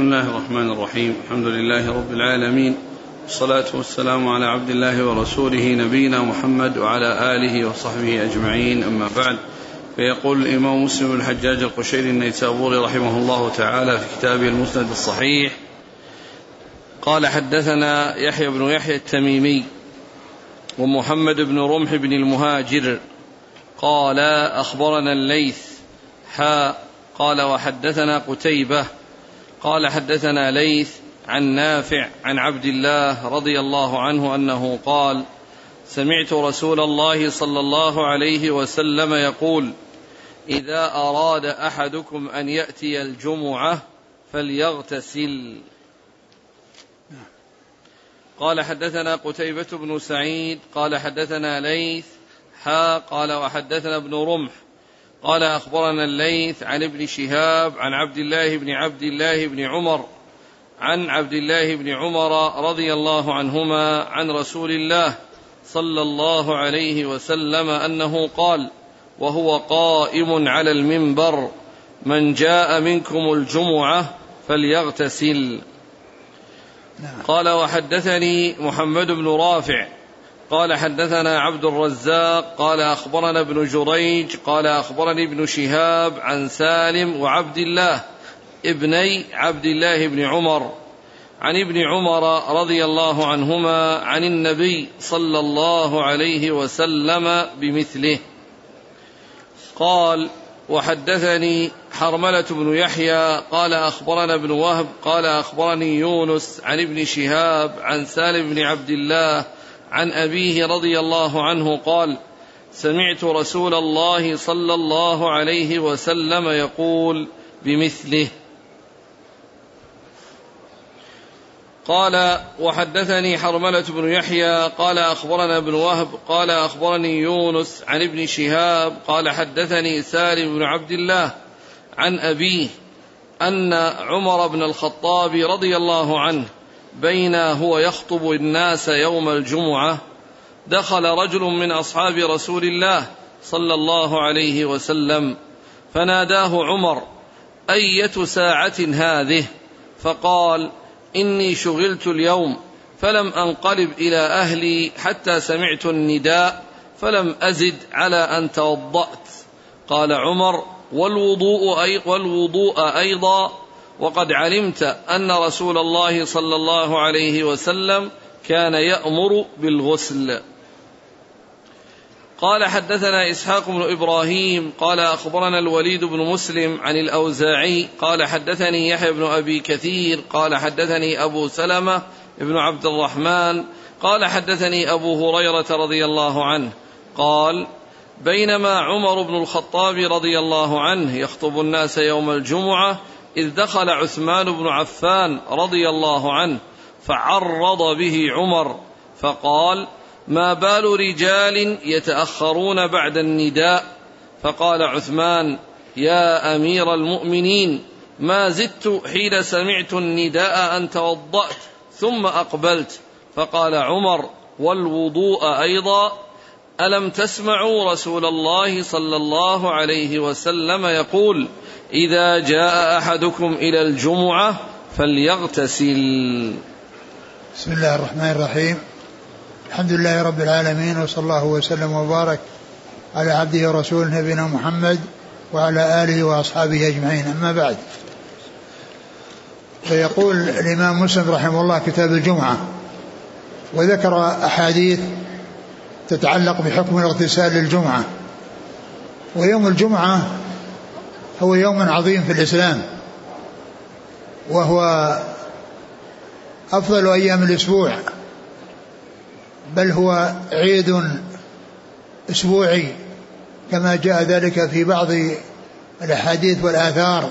بسم الله الرحمن الرحيم. الحمد لله رب العالمين. والصلاة والسلام على عبد الله ورسوله نبينا محمد وعلى آله وصحبه أجمعين. أما بعد فيقول الإمام مسلم الحجاج القشيري النيسابوري رحمه الله تعالى في كتابه المسند الصحيح قال حدثنا يحيى بن يحيى التميمي ومحمد بن رمح بن المهاجر قال أخبرنا الليث حاء قال وحدثنا قتيبة قال حدثنا ليث عن نافع عن عبد الله رضي الله عنه أنه قال سمعت رسول الله صلى الله عليه وسلم يقول إذا أراد أحدكم أن يأتي الجمعة فليغتسل. قال حدثنا قتيبة بن سعيد قال حدثنا ليث حا قال وحدثنا ابن رمح. قال أخبرنا الليث عن ابن شهاب عن عبد الله بن عبد الله بن عمر عن عبد الله بن عمر رضي الله عنهما عن رسول الله صلى الله عليه وسلم أنه قال وهو قائم على المنبر من جاء منكم الجمعة فليغتسل نعم. قال وحدثني محمد بن رافع قال حدثنا عبد الرزاق قال أخبرنا ابن جريج قال أخبرني ابن شهاب عن سالم وعبد الله ابني عبد الله بن عمر. عن ابن عمر رضي الله عنهما عن النبي صلى الله عليه وسلم بمثله. قال وحدثني حرملة بن يحيى قال أخبرنا ابن وهب قال أخبرني يونس عن ابن شهاب عن سالم بن عبد الله عن أبيه رضي الله عنه قال سمعت رسول الله صلى الله عليه وسلم يقول بمثله. قال وحدثني حرملة بن يحيى قال أخبرنا ابن وهب قال أخبرني يونس عن ابن شهاب قال حدثني سالم بن عبد الله عن أبيه أن عمر بن الخطاب رضي الله عنه بين هو يخطب الناس يوم الجمعة دخل رجل من أصحاب رسول الله صلى الله عليه وسلم فناداه عمر أية ساعة هذه؟ فقال إني شغلت اليوم فلم أنقلب إلى أهلي حتى سمعت النداء فلم أزد على أن توضأت. قال عمر والوضوء أي والوضوء أيضا وقد علمت أن رسول الله صلى الله عليه وسلم كان يأمر بالغسل. قال حدثنا إسحاق بن إبراهيم قال أخبرنا الوليد بن مسلم عن الأوزاعي قال حدثني يحيى بن أبي كثير قال حدثني أبو سلمة بن عبد الرحمن قال حدثني أبو هريرة رضي الله عنه قال بينما عمر بن الخطاب رضي الله عنه يخطب الناس يوم الجمعة إذ دخل عثمان بن عفان رضي الله عنه فعرض به عمر فقال ما بال رجال يتأخرون بعد النداء؟ فقال عثمان يا أمير المؤمنين ما زدت حين سمعت النداء أن توضأت ثم أقبلت. فقال عمر والوضوء أيضا ألم تسمعوا رسول الله صلى الله عليه وسلم يقول إذا جاء أحدكم إلى الجمعة فليغتسل. بسم الله الرحمن الرحيم. الحمد لله رب العالمين وصلى الله وسلم وبارك على عبده ورسوله نبينا محمد وعلى آله وأصحابه أجمعين. أما بعد فيقول الإمام مسلم رحمه الله كتاب الجمعة وذكر أحاديث تتعلق بحكم الاغتسال للجمعة. ويوم الجمعة هو يوم عظيم في الإسلام. وهو أفضل أيام الأسبوع. بل هو عيد أسبوعي كما جاء ذلك في بعض الأحاديث والآثار.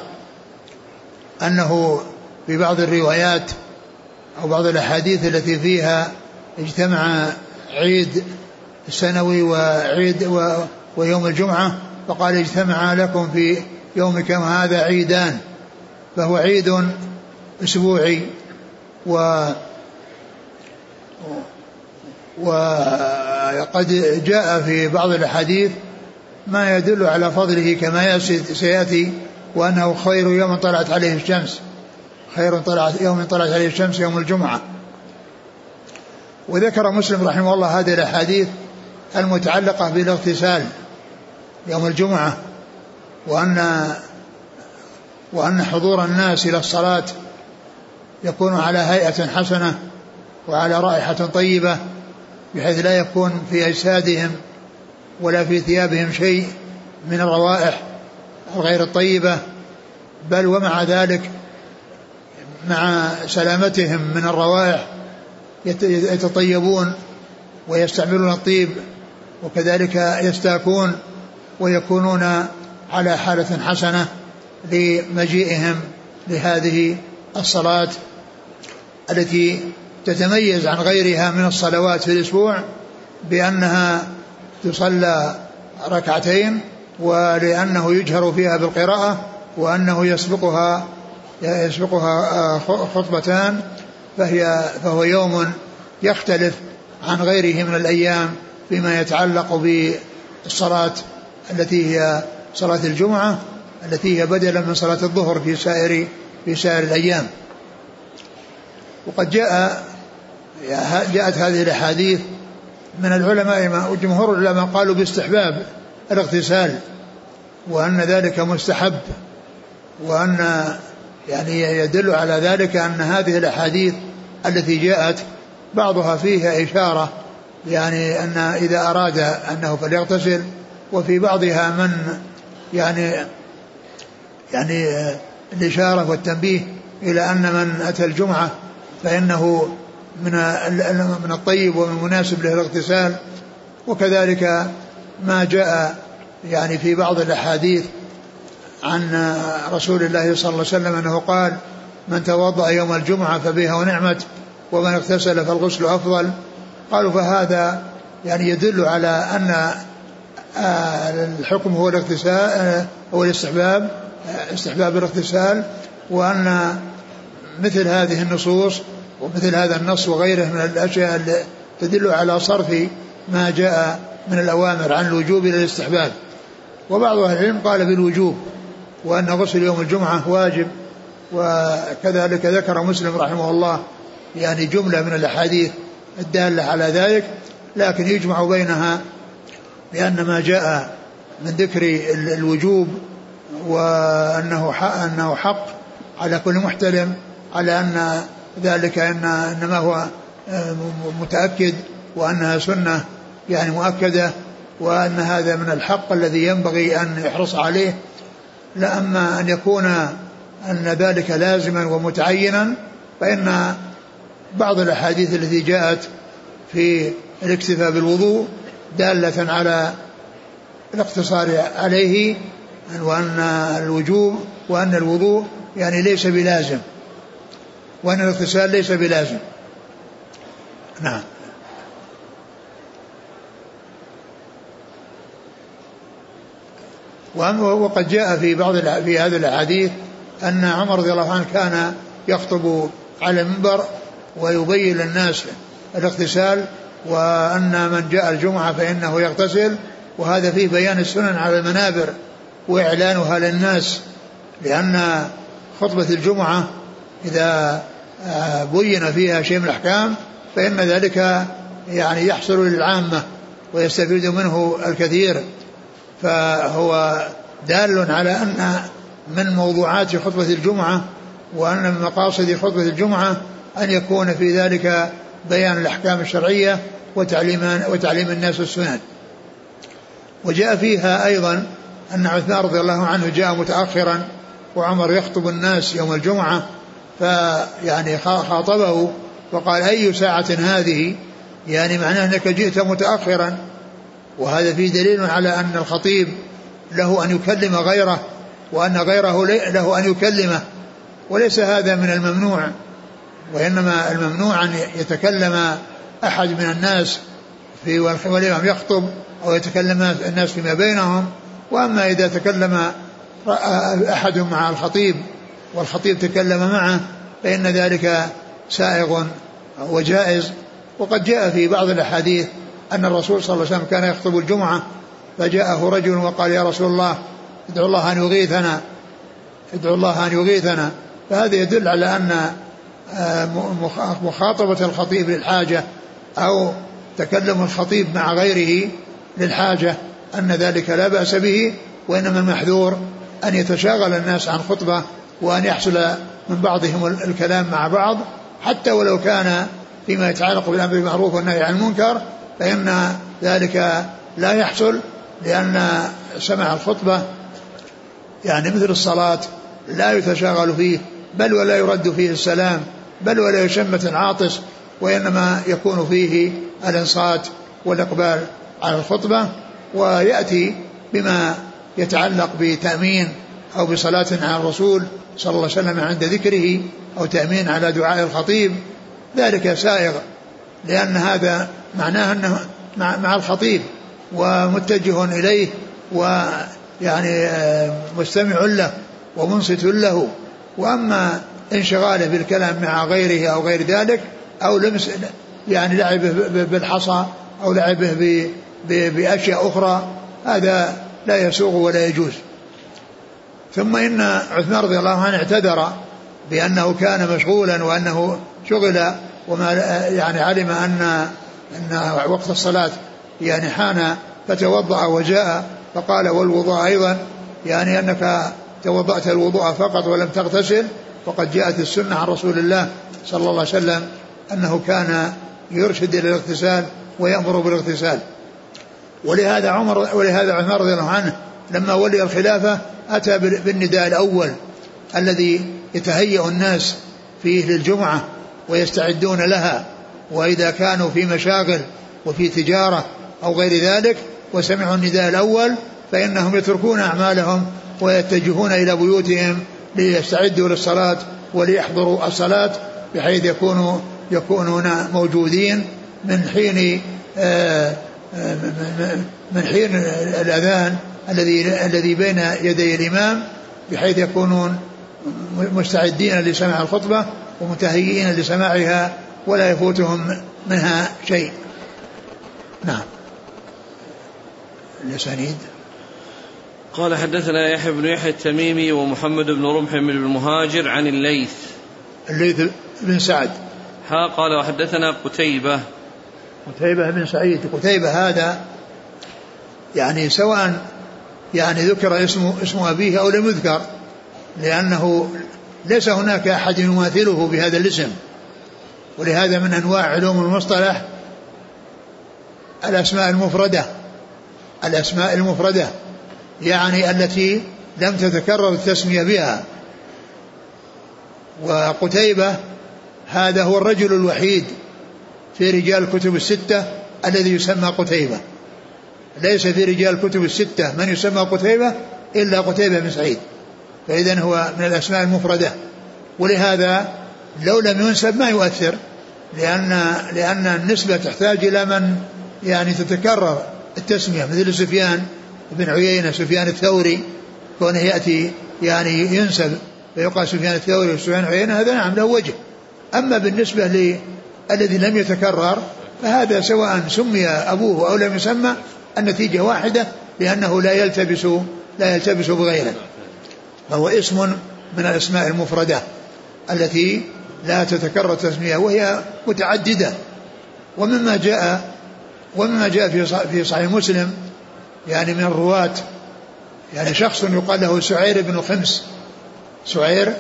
أنه في بعض الروايات أو بعض الأحاديث التي فيها اجتمع عيد السنوي وعيد و ويوم الجمعة فقال اجتمع لكم في يومكم هذا عيدان فهو عيد أسبوعي و وقد جاء في بعض الأحاديث ما يدل على فضله كما سيأتي وأنه خير يوم طلعت عليه الشمس خير طلعت يوم طلعت عليه الشمس يوم الجمعة. وذكر مسلم رحمه الله هذه الأحاديث المتعلقة بالاغتسال يوم الجمعة وأن وأن حضور الناس إلى الصلاة يكون على هيئة حسنة وعلى رائحة طيبة بحيث لا يكون في أجسادهم ولا في ثيابهم شيء من الروائح الغير الطيبة. بل ومع ذلك مع سلامتهم من الروائح يتطيبون ويستعملون الطيب وكذلك يستاكون ويكونون على حالة حسنة لمجيئهم لهذه الصلاة التي تتميز عن غيرها من الصلوات في الأسبوع بأنها تصلى ركعتين ولأنه يجهر فيها بالقراءة وأنه يسبقها يسبقها خطبتان فهي فهو يوم يختلف عن غيره من الأيام فيما يتعلق بالصلاة التي هي صلاة الجمعة التي هي بدلا من صلاة الظهر في سائر في سائر الأيام. وقد جاء جاءت هذه الأحاديث من العلماء وجمهور العلماء قالوا باستحباب الاغتسال وأن ذلك مستحب وأن يعني يدل على ذلك أن هذه الأحاديث التي جاءت بعضها فيها إشارة يعني أن إذا أراد أنه فليغتسل وفي بعضها من يعني يعني الإشارة والتنبيه إلى أن من أتى الجمعة فإنه من من الطيب ومن المناسب له الاغتسال. وكذلك ما جاء يعني في بعض الأحاديث عن رسول الله صلى الله عليه وسلم أنه قال من توضأ يوم الجمعة فبها ونعمت ومن اغتسل فالغسل أفضل. قالوا فهذا يعني يدل على أن آه، الحكم هو الاغتسال آه، هو الاستحباب آه، استحباب الاغتسال وأن مثل هذه النصوص ومثل هذا النص وغيره من الأشياء التي تدل على صرف ما جاء من الأوامر عن الوجوب إلى الاستحباب. وبعض أهل العلم قال بالوجوب وأن غسل يوم الجمعة واجب وكذلك ذكر مسلم رحمه الله يعني جملة من الأحاديث الدالة على ذلك لكن يجمع بينها لأن ما جاء من ذكر الوجوب وأنه أنه حق على كل محتلم على أن ذلك إن إنما هو آه، متأكد وأنها سنة يعني مؤكدة وأن هذا من الحق الذي ينبغي أن يحرص عليه. لا أما أن يكون أن ذلك لازما ومتعينا فإن بعض الأحاديث التي جاءت في الاكتفاء بالوضوء دالة على الاقتصار عليه وأن الوجوب وأن الوضوء يعني ليس بلازم وأن الاغتسال ليس بلازم. نعم. وقد جاء في بعض في هذه الأحاديث أن عمر رضي الله عنه كان يخطب على المنبر ويبين للناس الاغتسال وأن من جاء الجمعة فإنه يغتسل. وهذا فيه بيان السنن على المنابر وإعلانها للناس لأن خطبة الجمعة إذا آه، بين فيها شيء من الأحكام فإن ذلك يعني يحصل للعامة ويستفيد منه الكثير. فهو دال على أن من موضوعات خطبة الجمعة وأن من مقاصد خطبة الجمعة أن يكون في ذلك بيان الأحكام الشرعية وتعليم وتعليم الناس السنن. وجاء فيها أيضا أن عثمان رضي الله عنه جاء متأخرا وعمر يخطب الناس يوم الجمعة فيعني خاطبه وقال أي ساعة هذه؟ يعني معناه أنك جئت متأخرا. وهذا فيه دليل على أن الخطيب له أن يكلم غيره وأن غيره له أن يكلمه وليس هذا من الممنوع. وإنما الممنوع أن يتكلم أحد من الناس في والإمام يخطب أو يتكلم الناس فيما بينهم. وأما إذا تكلم أحد مع الخطيب والخطيب تكلم معه فإن ذلك سائغ وجائز. وقد جاء في بعض الأحاديث أن الرسول صلى الله عليه وسلم كان يخطب الجمعة فجاءه رجل وقال يا رسول الله ادعو الله أن يغيثنا ادعو الله أن يغيثنا. فهذا يدل على أن مخاطبة الخطيب للحاجة أو تكلم الخطيب مع غيره للحاجة أن ذلك لا بأس به وإنما المحذور أن يتشاغل الناس عن خطبة وأن يحصل من بعضهم الكلام مع بعض. حتى ولو كان فيما يتعلق بالأمر بالمعروف والنهي عن المنكر فإن ذلك لا يحصل لأن سمع الخطبة يعني مثل الصلاة لا يتشاغل فيه بل ولا يرد فيه السلام بل ولا يشمت العاطس وإنما يكون فيه الإنصات والإقبال على الخطبة ويأتي بما يتعلق بتأمين أو بصلاة على الرسول صلى الله عليه وسلم عند ذكره أو تأمين على دعاء الخطيب. ذلك سائغ لأن هذا معناه أنه مع الخطيب ومتجه إليه ويعني آه، مستمع له ومنصت له. وأما انشغاله بالكلام مع غيره أو غير ذلك أو لمس يعني لعبه بالحصى أو لعبه بأشياء أخرى هذا لا يسوغ ولا يجوز. ثم إن عثمان رضي الله عنه اعتذر بأنه كان مشغولا وأنه شغل وما يعني علم أن أن وقت الصلاة يعني حان فتوضأ وجاء فقال والوضوء أيضا يعني أنك توضأت الوضوء فقط ولم تغتسل وقد جاءت السنة عن رسول الله صلى الله عليه وسلم أنه كان يرشد إلى الاغتسال ويأمر بالاغتسال. ولهذا عمر ولهذا عثمان رضي الله عنه لما ولي الخلافة أتى بالنداء الأول الذي يتهيأ الناس فيه للجمعة ويستعدون لها وإذا كانوا في مشاغل وفي تجارة أو غير ذلك وسمعوا النداء الأول فإنهم يتركون أعمالهم ويتجهون إلى بيوتهم ليستعدوا للصلاة وليحضروا الصلاة بحيث يكونوا يكونون موجودين من حين آه، آه، من حين الأذان الذي الذي بين يدي الإمام بحيث يكونون مستعدين لسماع الخطبة ومتهيئين لسماعها ولا يفوتهم منها شيء. نعم. الأسانيد قال حدثنا يحيى بن يحيى التميمي ومحمد بن رمح بن المهاجر عن الليث. الليث بن سعد. ها قال وحدثنا قتيبة. قتيبة بن سعيد. قتيبة هذا يعني سواء يعني ذكر اسم اسم أبيه أو لم يذكر لأنه ليس هناك أحد يماثله بهذا الاسم. ولهذا من أنواع علوم المصطلح الأسماء المفردة. الأسماء المفردة. يعني التي لم تتكرر التسمية بها. وقتيبة هذا هو الرجل الوحيد في رجال الكتب الستة الذي يسمى قتيبة. ليس في رجال الكتب الستة من يسمى قتيبة إلا قتيبة بن سعيد. فإذا هو من الأسماء المفردة. ولهذا لو لم ينسب ما يؤثر لأن لأن النسبة تحتاج إلى من يعني تتكرر التسمية مثل سفيان. بن عيينة سفيان الثوري كونه يأتي يعني ينسب فيقال سفيان الثوري وسفيان عيينة هذا نعم له وجه. أما بالنسبة للذي لم يتكرر فهذا سواء سمي أبوه أو لم يسمى النتيجة واحدة لأنه لا يلتبس لا يلتبس بغيره. فهو اسم من الأسماء المفردة التي لا تتكرر تسمية وهي متعددة. ومما جاء ومما جاء في في صحيح مسلم يعني من الرواة يعني شخص يقال له سعير بن الخمس سعير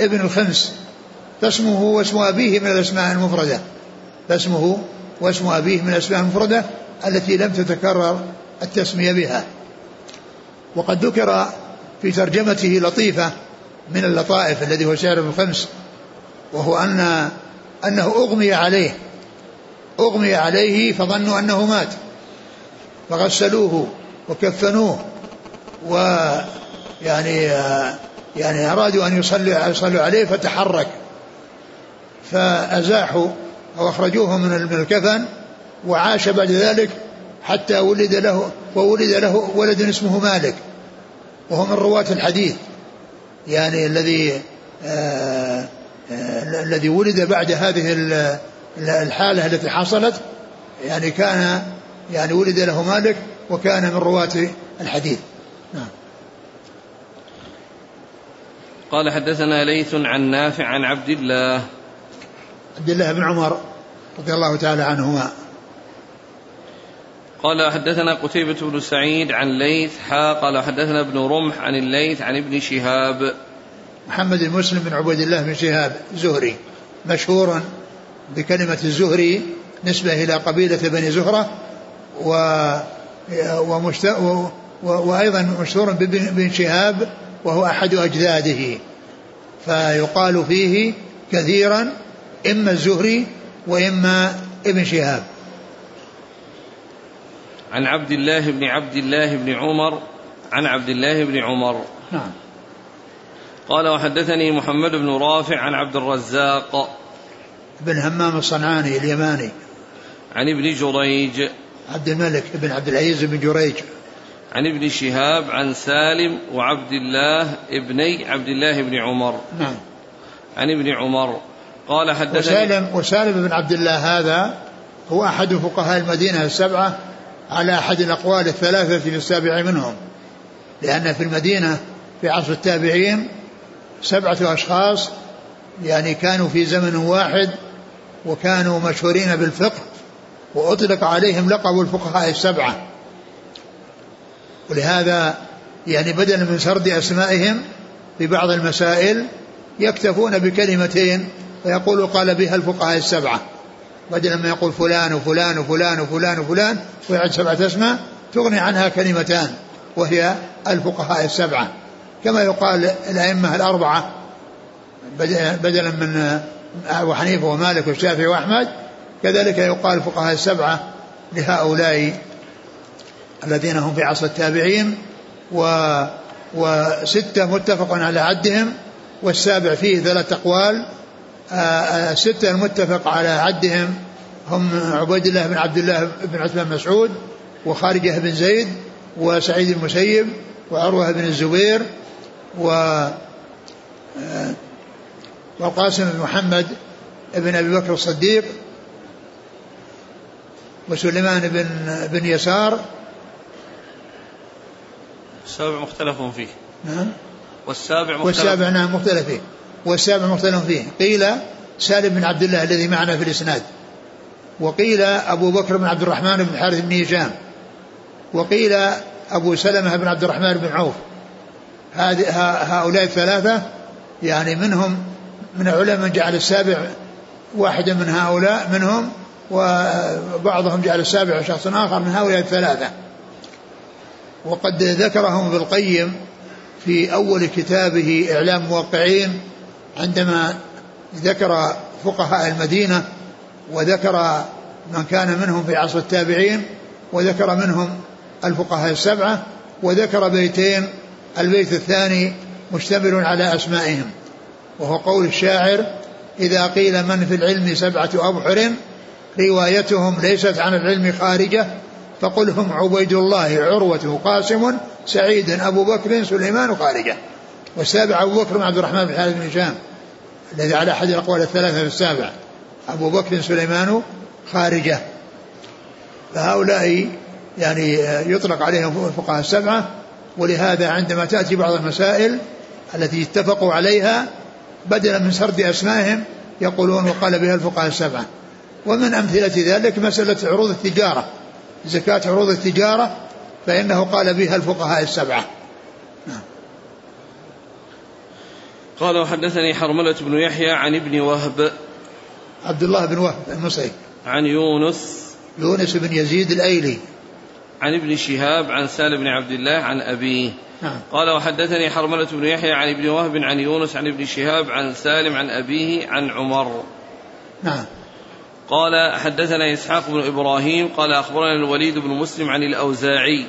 ابن الخمس فاسمه واسم أبيه من الأسماء المفردة فاسمه واسم أبيه من الأسماء المفردة التي لم تتكرر التسمية بها. وقد ذكر في ترجمته لطيفة من اللطائف الذي هو شعر بن الخمس وهو أن أنه أغمي عليه أغمي عليه فظنوا أنه مات. فغسلوه وكفنوه. ويعني يعني أرادوا أن يصلوا يصلوا عليه فتحرك. فأزاحوا أو أخرجوه من الكفن وعاش بعد ذلك حتى ولد له وولد له ولد اسمه مالك. وهو من رواة الحديث. يعني الذي آه آه الذي ولد بعد هذه الحالة التي حصلت. يعني كان يعني ولد له مالك وكان من رواة الحديث. نعم. قال حدثنا ليث عن نافع عن عبد الله. عبد الله بن عمر رضي الله تعالى عنهما. قال حدثنا قتيبة بن سعيد عن ليث حا قال حدثنا ابن رمح عن الليث عن ابن شهاب. محمد المسلم بن عبيد الله بن شهاب زهري مشهور بكلمة الزهري نسبة إلى قبيلة بني زهرة و ومشت... و... وأيضا مشهور بن شهاب وهو أحد أجداده. فيقال فيه كثيرا إما الزهري وإما ابن شهاب. عن عبد الله بن عبد الله بن عمر عن عبد الله بن عمر. نعم. قال وحدثني محمد بن رافع عن عبد الرزاق. بن همام الصنعاني اليماني. عن ابن جريج. عبد الملك بن عبد العزيز بن جريج. عن ابن شهاب عن سالم وعبد الله ابني عبد الله بن عمر. نعم. عن ابن عمر. قال حدثني وسالم وسالم بن عبد الله هذا هو أحد فقهاء المدينة السبعة على أحد الأقوال الثلاثة في السابع منهم. لأن في المدينة في عصر التابعين سبعة أشخاص يعني كانوا في زمن واحد وكانوا مشهورين بالفقه وأطلق عليهم لقب الفقهاء السبعة. ولهذا يعني بدلا من سرد أسمائهم في بعض المسائل يكتفون بكلمتين ويقول قال بها الفقهاء السبعة. بدلا من يقول فلان وفلان وفلان وفلان وفلان ويعد سبعة أسماء تغني عنها كلمتان وهي الفقهاء السبعة. كما يقال الأئمة الأربعة بدلا من أبو حنيفة ومالك والشافعي وأحمد كذلك يقال الفقهاء السبعة لهؤلاء الذين هم في عصر التابعين و وستة متفق على عدهم والسابع فيه ثلاث أقوال. الستة المتفق على عدهم هم عبيد الله بن عبد الله بن عثمان مسعود وخارجة بن زيد وسعيد المسيب وعروة بن الزبير و والقاسم بن محمد بن أبي بكر الصديق وسليمان بن بن يسار. السابع مختلف فيه. نعم. والسابع مختلف. والسابع نعم مختلف فيه. والسابع مختلف فيه. قيل سالم بن عبد الله الذي معنا في الإسناد. وقيل أبو بكر بن عبد الرحمن بن الحارث بن هشام. وقيل أبو سلمة بن عبد الرحمن بن عوف. هؤلاء الثلاثة يعني منهم من العلماء من جعل السابع واحدا من هؤلاء منهم وبعضهم جعل السابع شخص آخر من هؤلاء الثلاثة. وقد ذكرهم ابن القيم في أول كتابه إعلام موقعين عندما ذكر فقهاء المدينة وذكر من كان منهم في عصر التابعين وذكر منهم الفقهاء السبعة وذكر بيتين البيت الثاني مشتمل على أسمائهم. وهو قول الشاعر إذا قيل من في العلم سبعة أبحر روايتهم ليست عن العلم خارجة فقل هم عبيد الله عروة قاسم سعيد أبو بكر سليمان خارجة. والسابع أبو بكر عبد الرحمن بن حارث بن هشام الذي على أحد الأقوال الثلاثة في السابع. أبو بكر سليمان خارجة. فهؤلاء يعني يطلق عليهم الفقهاء السبعة ولهذا عندما تأتي بعض المسائل التي اتفقوا عليها بدلا من سرد أسمائهم يقولون وقال بها الفقهاء السبعة. ومن أمثلة ذلك مسألة عروض التجارة زكاة عروض التجارة فإنه قال بها الفقهاء السبعة. قال وحدثني حرملة بن يحيى عن ابن وهب. عبد الله بن وهب المصري عن يونس. يونس بن يزيد الأيلي. عن ابن شهاب عن سالم بن عبد الله عن أبيه. نعم. قال وحدثني حرملة بن يحيى عن ابن وهب عن يونس عن ابن شهاب عن سالم عن أبيه عن عمر. نعم. قال حدثنا إسحاق بن إبراهيم قال أخبرنا الوليد بن مسلم عن الأوزاعي.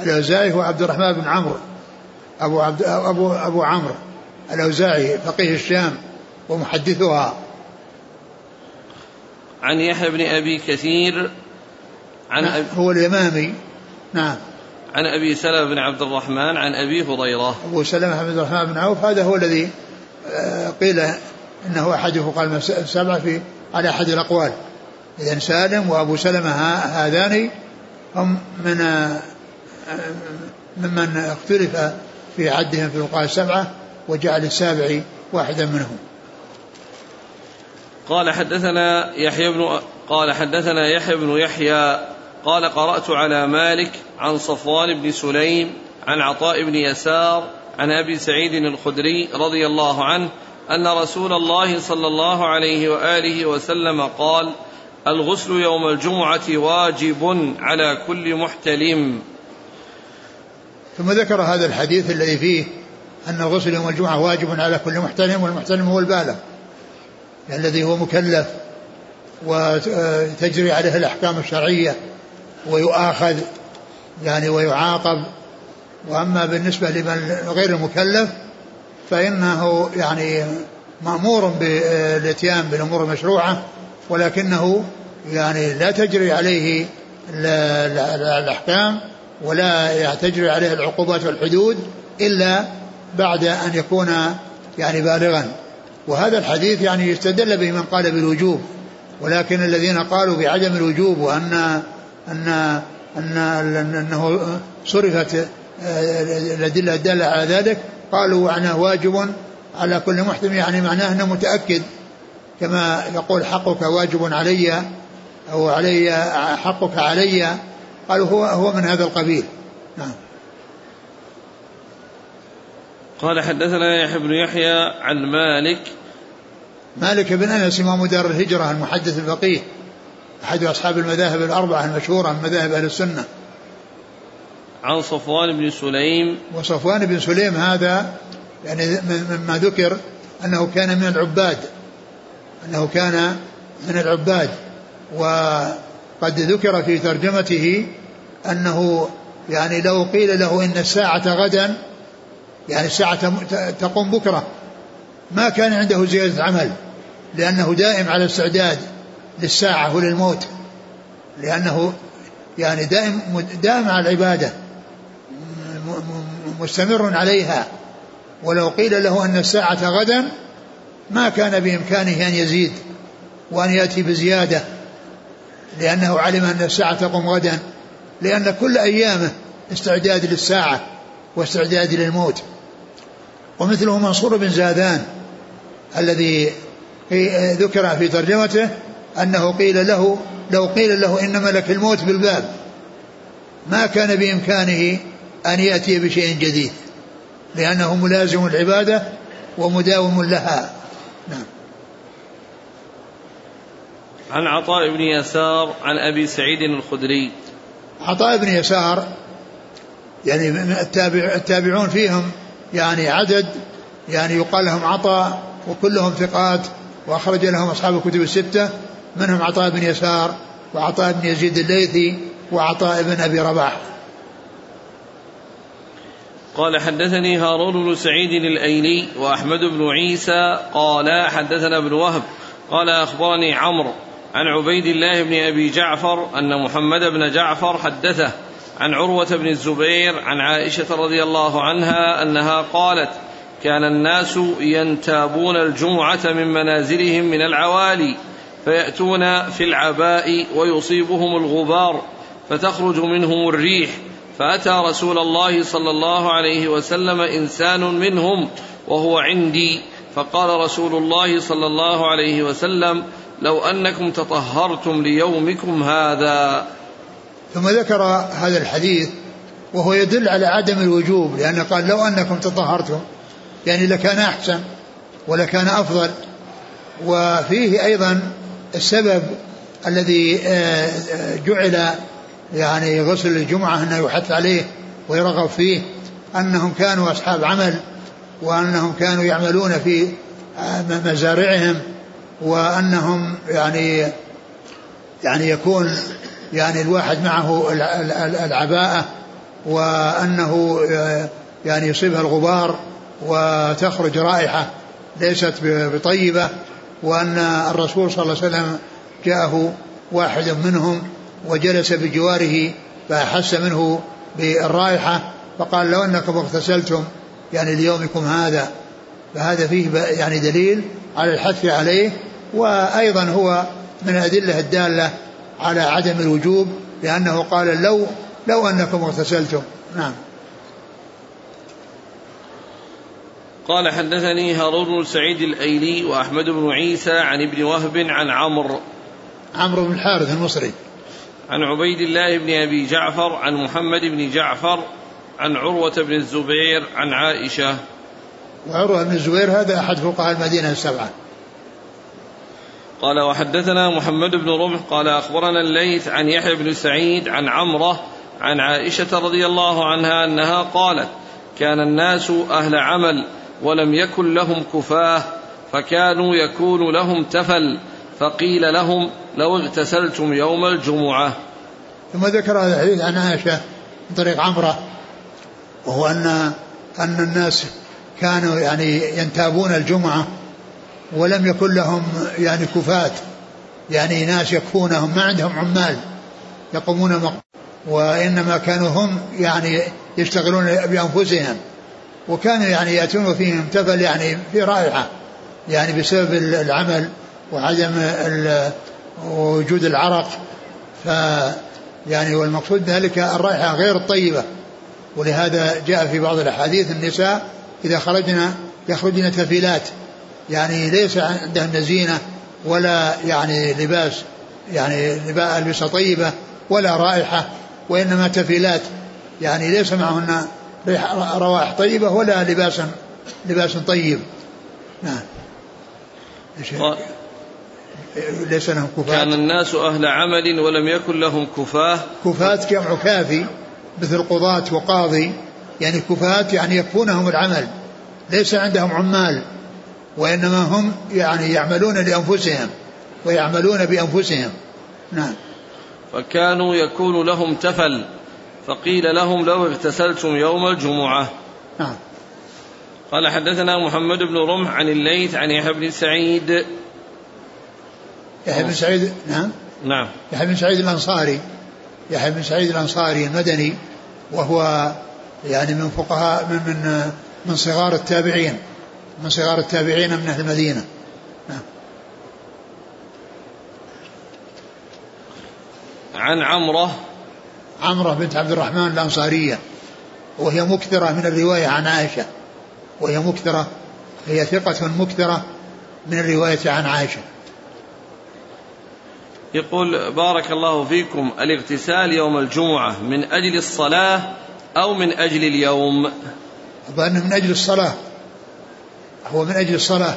الأوزاعي هو عبد الرحمن بن عمرو. أبو عبد أبو أبو عمرو. الأوزاعي فقيه الشام ومحدثها. عن يحيى بن أبي كثير عن نعم هو اليمامي. نعم. عن أبي سلمة بن عبد الرحمن عن أبي هريرة. أبو سلمة بن عبد الرحمن بن عوف هذا هو الذي آه، قيل إنه احد فقهاء السبعه في على أحد الأقوال. اذا سالم وأبو سلمة هذان هم من ممن اختلف في عدهم في الوقاية السبعة وجعل السابع واحدا منهم. قال حدثنا يحيى بن قال حدثنا يحيى بن يحيى قال قرأت على مالك عن صفوان بن سليم عن عطاء بن يسار عن أبي سعيد الخدري رضي الله عنه أن رسول الله صلى الله عليه وآله وسلم قال الغسل يوم الجمعة واجب على كل محتلم. ثم ذكر هذا الحديث الذي فيه أن الغسل يوم الجمعة واجب على كل محتلم والمحتلم هو البالغ الذي هو مكلف وتجري عليه الأحكام الشرعية ويؤاخذ يعني ويعاقب. وأما بالنسبة لمن غير المكلف فإنه يعني مأمور بالإتيان بالأمور المشروعة ولكنه يعني لا تجري عليه الأحكام ولا تجري عليه العقوبات والحدود إلا بعد أن يكون يعني بالغا. وهذا الحديث يعني يستدل به من قال بالوجوب ولكن الذين قالوا بعدم الوجوب وان ان ان أنه صرفت الأدلة الداله على ذلك قالوا معناه واجب على كل محتم يعني معناه انه متاكد كما يقول حقك واجب علي أو علي حقك علي قالوا هو هو من هذا القبيل. نعم. قال حدثنا يحيى بن يحيى عن مالك. مالك بن انس امام دار الهجره المحدث الفقيه احد اصحاب المذاهب الاربعه المشهوره من مذاهب أهل السنة. عن صفوان بن سليم. وصفوان بن سليم هذا يعني مما ذكر أنه كان من العباد. أنه كان من العباد. وقد ذكر في ترجمته أنه يعني لو قيل له إن الساعة غدا يعني الساعة تقوم بكرة ما كان عنده زيادة عمل لأنه دائم على استعداد للساعة وللموت لأنه يعني دائم دائم على العبادة. مستمر عليها. ولو قيل له أن الساعة غدا ما كان بإمكانه أن يزيد وأن يأتي بزيادة لأنه علم أن الساعة تقوم غدا. لأن كل أيامه استعداد للساعة واستعداد للموت. ومثله منصور بن زادان الذي ذكر في ترجمته أنه قيل له لو قيل له إن ملك الموت بالباب ما كان بإمكانه أن يأتي بشيء جديد لأنه ملازم العبادة ومداوم لها. نعم. عن عطاء بن يسار عن أبي سعيد الخدري. عطاء بن يسار يعني التابع التابعون فيهم يعني عدد يعني يقال لهم عطاء وكلهم ثقات وأخرج لهم أصحاب الكتب الستة منهم عطاء بن يسار وعطاء بن يزيد الليثي وعطاء بن أبي رباح. قال حدثني هارون بن سعيد الأيلي وأحمد بن عيسى قال حدثنا ابن وهب قال أخبرني عمرو عن عبيد الله بن أبي جعفر أن محمد بن جعفر حدثه عن عروة بن الزبير عن عائشة رضي الله عنها أنها قالت كان الناس ينتابون الجمعة من منازلهم من العوالي فيأتون في العباء ويصيبهم الغبار فتخرج منهم الريح فأتى رسول الله صلى الله عليه وسلم إنسان منهم وهو عندي. فقال رسول الله صلى الله عليه وسلم لو أنكم تطهرتم ليومكم هذا. ثم ذكر هذا الحديث وهو يدل على عدم الوجوب لأنه قال لو أنكم تطهرتم يعني لكان أحسن ولكان أفضل. وفيه أيضا السبب الذي آه، آه، جعل يعني غسل الجمعة أنه يحث عليه ويرغب فيه أنهم كانوا أصحاب عمل وأنهم كانوا يعملون في مزارعهم وأنهم يعني يعني يكون يعني الواحد معه العباءة وأنه يعني يصيبها الغبار وتخرج رائحة ليست بطيبة وأن الرسول صلى الله عليه وسلم جاءه واحد منهم وجلس بجواره فأحس منه بالرائحة فقال لو أنكم اغتسلتم يعني ليومكم هذا فهذا فيه يعني دليل على الحث عليه وأيضا هو من الأدلة الدالة على عدم الوجوب لأنه قال لو لو أنكم اغتسلتم نعم. قال حدثني هارون بن سعيد الأيلي وأحمد بن عيسى عن ابن وهب عن عمرو. عمرو بن الحارث المصري. عن عبيد الله بن أبي جعفر عن محمد بن جعفر عن عروة بن الزبير عن عائشة. وعروة بن الزبير هذا أحد فقهاء المدينة السبعة. قال وحدثنا محمد بن رمح قال أخبرنا الليث عن يحيى بن سعيد عن عمرة عن عائشة رضي الله عنها أنها قالت كان الناس أهل عمل ولم يكن لهم كفاه فكانوا يكون لهم تفل فقيل لهم لو اغتسلتم يوم الجمعة. ثم ذكر هذا الحديث عن عائشة من طريق عمرة وهو ان أن الناس كانوا يعني ينتابون الجمعة ولم يكن لهم يعني كفاة يعني ناس يكفونهم ما عندهم عمال يقومون مق... وإنما كانوا هم يعني يشتغلون بأنفسهم وكانوا يعني يأتون فيهم تفل يعني في رائحة يعني بسبب العمل وعدم وجود العرق ف يعني والمقصود ذلك الرائحة غير الطيبة. ولهذا جاء في بعض الأحاديث النساء إذا خرجنا يخرجن تفيلات يعني ليس عندهن زينة ولا يعني لباس يعني لباس ألبسة طيبة ولا رائحة وإنما تفيلات يعني ليس معهن روائح طيبة ولا لباس لباس طيب. نعم. ليس لهم كفاة. كان الناس أهل عمل ولم يكن لهم كفاة. كفاة جمع كافي مثل قضاة وقاضي. يعني كفاة يعني يكفونهم العمل. ليس عندهم عمال وإنما هم يعني يعملون لأنفسهم ويعملون بأنفسهم. نعم. فكانوا يكون لهم تفل فقيل لهم لو اغتسلتم يوم الجمعة. نعم. قال حدثنا محمد بن رمح عن الليث عن يحيى بن سعيد يحيى بن سعيد نعم. نعم. يحيى بن سعيد الأنصاري. يحيى بن سعيد الأنصاري المدني وهو يعني من فقهاء من من من صغار التابعين. من صغار التابعين من أهل المدينة. نعم. عن عمرة. عمرة بنت عبد الرحمن الأنصارية. وهي مكثرة من الرواية عن عائشة. وهي مكثرة. هي ثقة مكثرة من الرواية عن عائشة. يقول بارك الله فيكم الاغتسال يوم الجمعة من أجل الصلاة أو من أجل اليوم؟ أظن من أجل الصلاة. هو من أجل الصلاة.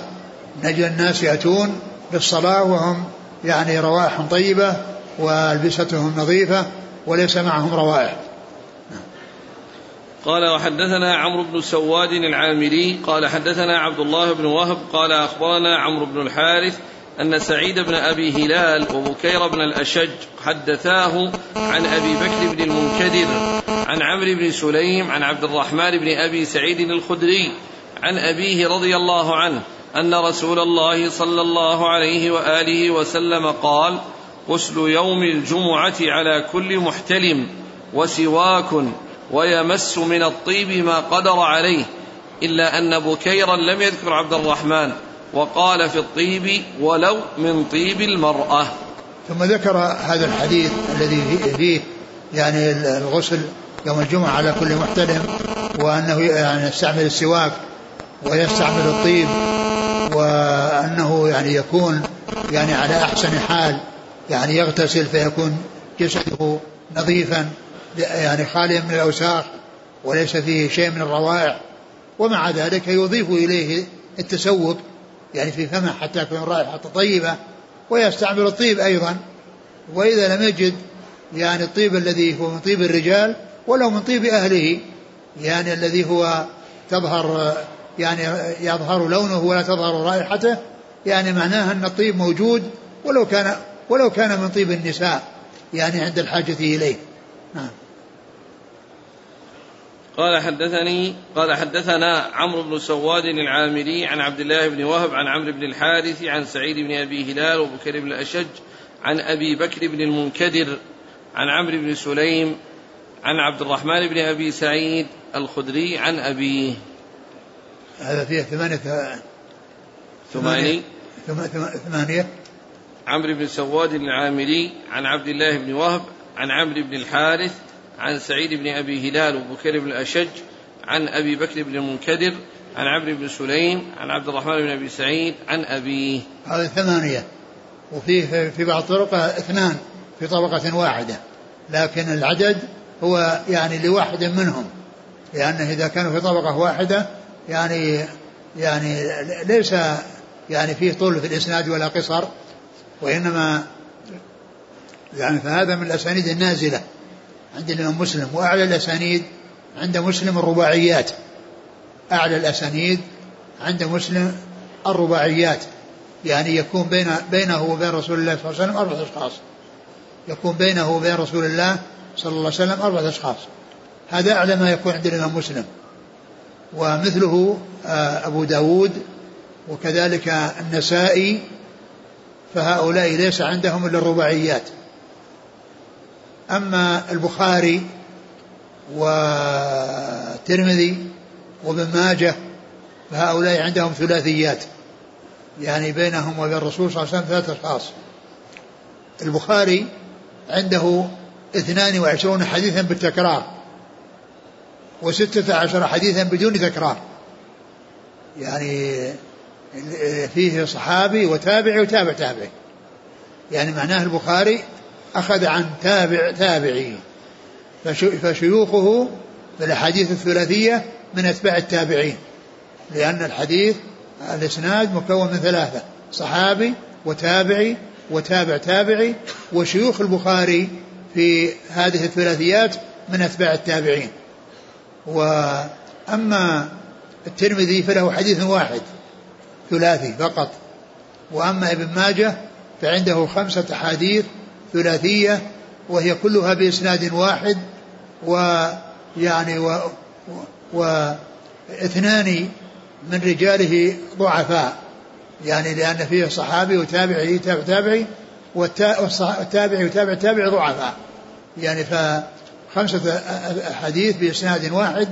من أجل الناس يأتون للصلاة وهم يعني روائح طيبة وألبستهم نظيفة وليس معهم روائح قال وحدثنا عمرو بن سواد العامري قال حدثنا عبد الله بن وهب قال أخبرنا عمرو بن الحارث أن سعيد بن أبي هلال وبكير بن الأشج حدثاه عن أبي بكر بن المنكدر عن عمرو بن سليم عن عبد الرحمن بن أبي سعيد الخدري عن أبيه رضي الله عنه أن رسول الله صلى الله عليه وآله وسلم قال غسل يوم الجمعة على كل محتلم وسواك ويمس من الطيب ما قدر عليه إلا أن بكيرا لم يذكر عبد الرحمن وقال في الطيب ولو من طيب المرأة. ثم ذكر هذا الحديث الذي فيه يعني الغسل يوم الجمعة على كل محتلم وأنه يعني يستعمل السواك ويستعمل الطيب وأنه يعني يكون يعني على أحسن حال يعني يغتسل فيكون جسده نظيفا يعني خاليا من الأوساخ وليس فيه شيء من الروائع ومع ذلك يضيف إليه التسوق يعني في فمه حتى يكون الرائحة طيبة ويستعمل الطيب أيضا. وإذا لم يجد يعني الطيب الذي هو من طيب الرجال ولو من طيب أهله يعني الذي هو تظهر يعني يظهر لونه ولا تظهر رائحته يعني معناها أن الطيب موجود ولو كان ولو كان من طيب النساء يعني عند الحاجة إليه. نعم. قال حدثني قال حدثنا عمرو بن سواد العامري عن عبد الله بن وهب عن عمرو بن الحارث عن سعيد بن أبي هلال وبكر بن الاشج عن أبي بكر بن المنكدر عن عمرو بن سليم عن عبد الرحمن بن أبي سعيد الخدري عن ابيه هذا فيه ثمانية ثمانية؟ ثمانية. عمرو بن سواد العامري عن عبد الله بن وهب عن عمرو بن الحارث عن سعيد بن أبي هلال وبكير بن الأشج عن أبي بكر بن المنكدر عن عمرو بن سليم عن عبد الرحمن بن أبي سعيد عن أبيه. هذه ثمانية وفيه في بعض الطرق اثنان في طبقة واحدة لكن العدد هو يعني لواحد منهم لأنه إذا كانوا في طبقة واحدة يعني يعني ليس يعني فيه طول في الإسناد ولا قصر وإنما يعني فهذا من الأسانيد النازلة. عند الإمام مسلم وأعلى الأسانيد عند مسلم الرباعيات. أعلى الأسانيد عند مسلم الرباعيات. يعني يكون بين بينه وبين رسول الله صلى الله عليه وسلم أربعة أشخاص. يكون بينه وبين رسول الله صلى الله عليه وسلم أربعة أشخاص. هذا أعلى ما يكون عند الإمام مسلم. ومثله آه، أبو داود وكذلك النسائي فهؤلاء ليس عندهم إلا الرباعيات. أما البخاري والترمذي وابن ماجه فهؤلاء عندهم ثلاثيات يعني بينهم وبين الرسول صلى الله عليه وسلم ثلاثة أشخاص. البخاري عنده اثنان وعشرون حديثا بالتكرار وستة عشر حديثا بدون تكرار. يعني فيه صحابي وتابعي وتابع تابعي. يعني معناه البخاري أخذ عن تابع تابعي. فشيوخه في الأحاديث الثلاثية من أتباع التابعين. لأن الحديث الإسناد مكون من ثلاثة صحابي وتابعي وتابع تابعي وشيوخ البخاري في هذه الثلاثيات من أتباع التابعين. وأما الترمذي فله حديث واحد ثلاثي فقط. وأما ابن ماجه فعنده خمسة أحاديث ثلاثية وهي كلها بإسناد واحد ويعني و, واثنان من رجاله ضعفاء. يعني لأن فيه صحابي وتابعي تابع تابعي والتابعي وتابع تابعي ضعفاء. يعني فخمسة أحاديث بإسناد واحد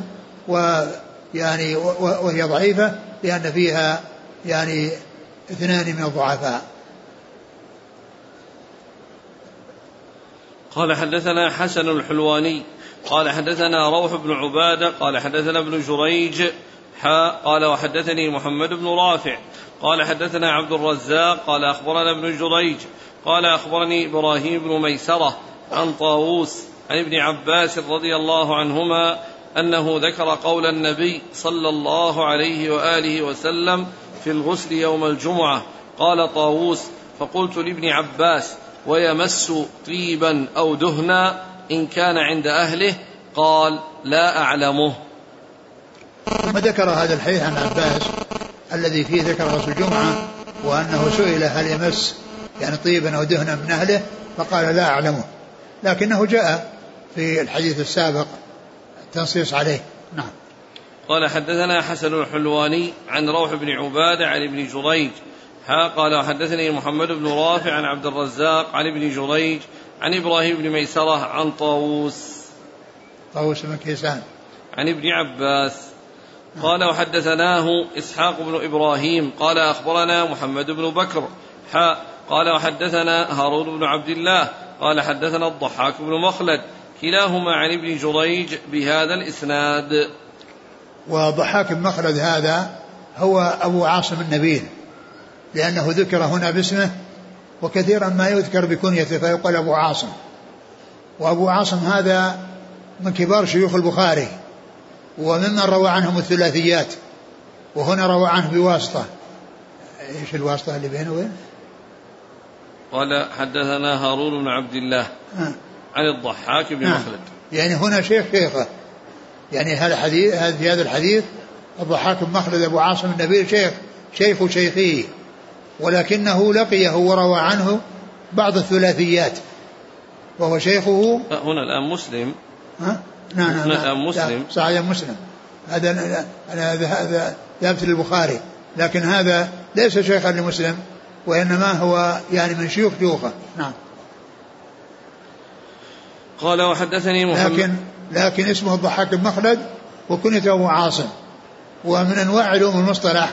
ويعني وهي ضعيفة لأن فيها يعني اثنان من الضعفاء. قال حدثنا حسن الحلواني قال حدثنا روح بن عبادة قال حدثنا ابن جريج حاء قال وحدثني محمد بن رافع قال حدثنا عبد الرزاق قال أخبرنا ابن جريج قال أخبرني إبراهيم بن ميسرة عن طاووس عن ابن عباس رضي الله عنهما أنه ذكر قول النبي صلى الله عليه وآله وسلم في الغسل يوم الجمعة قال طاووس فقلت لابن عباس ويمس طيبا أو دهنا إن كان عند أهله قال لا أعلمه. ثم ذكر هذا الحديث عن عباس الذي فيه ذكر غسل الجمعة وأنه سئل هل يمس يعني طيبا أو دهنا من أهله فقال لا أعلمه. لكنه جاء في الحديث السابق تنصيص عليه. نعم. قال حدثنا حسن الحلواني عن روح بن عبادة عن ابن جريج ها قال حدثني محمد بن رافع عن عبد الرزاق عن ابن جريج عن إبراهيم بن ميسرة عن طاووس. طاووس بن كيسان. عن ابن عباس. قال وحدثناه إسحاق بن إبراهيم. قال أخبرنا محمد بن بكر. حاء قال وحدثنا هارون بن عبد الله. قال حدثنا الضحاك بن مخلد. كلاهما عن ابن جريج بهذا الإسناد. وضحاك بن مخلد هذا هو أبو عاصم النبيل. لأنه ذكر هنا باسمه وكثيرا ما يذكر بكنيته فيقول أبو عاصم وأبو عاصم هذا من كبار شيوخ البخاري وممن روى عنهم الثلاثيات وهنا روى عنه بواسطة إيش الواسطة اللي بينه وبين؟ قال حدثنا هارون بن عبد الله آه. عن الضحاك بن آه. مخلد يعني هنا شيخ شيخه يعني هذا الحديث في هذا الحديث الضحاك بن مخلد أبو عاصم النبيل شيخ شيخ شيخه ولكنه لقيه وروى عنه بعض الثلاثيات وهو شيخه. هنا الآن مسلم. ها؟ نعم نعم هنا الآن مسلم. صحيح مسلم. هذا هذا هذا ثابت للبخاري. لكن هذا ليس شيخا لمسلم وإنما هو يعني من شيوخ شيوخه. نعم. قال وحدثني محمد. لكن لكن اسمه الضحاك بن مخلد وكنيته عاصم. ومن أنواع علوم المصطلح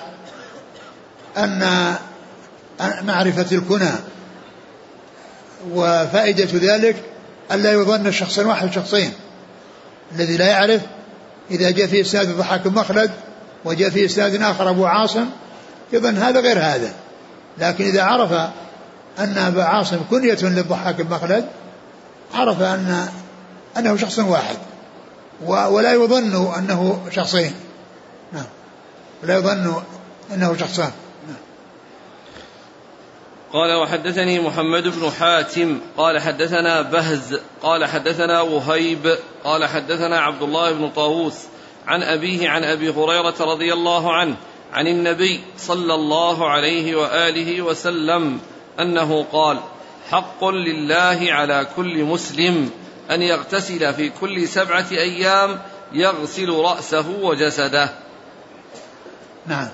أن معرفة الكنى. وفائدة ذلك ألا يظن الشخص الواحد شخصين. الذي لا يعرف إذا جاء في إسناد الضحاك بن مخلد وجاء في إسناد آخر أبو عاصم يظن هذا غير هذا. لكن إذا عرف أن أبا عاصم كنية للضحاك مخلد عرف أن أنه شخص واحد. ولا يظن أنه شخصين. نعم. ولا يظن أنه شخصان. قال وحدثني محمد بن حاتم قال حدثنا بهز قال حدثنا وهيب قال حدثنا عبد الله بن طاووس عن أبيه عن أبي هريرة رضي الله عنه عن النبي صلى الله عليه وآله وسلم أنه قال حق لله على كل مسلم أن يغتسل في كل سبعة أيام يغسل رأسه وجسده. نعم.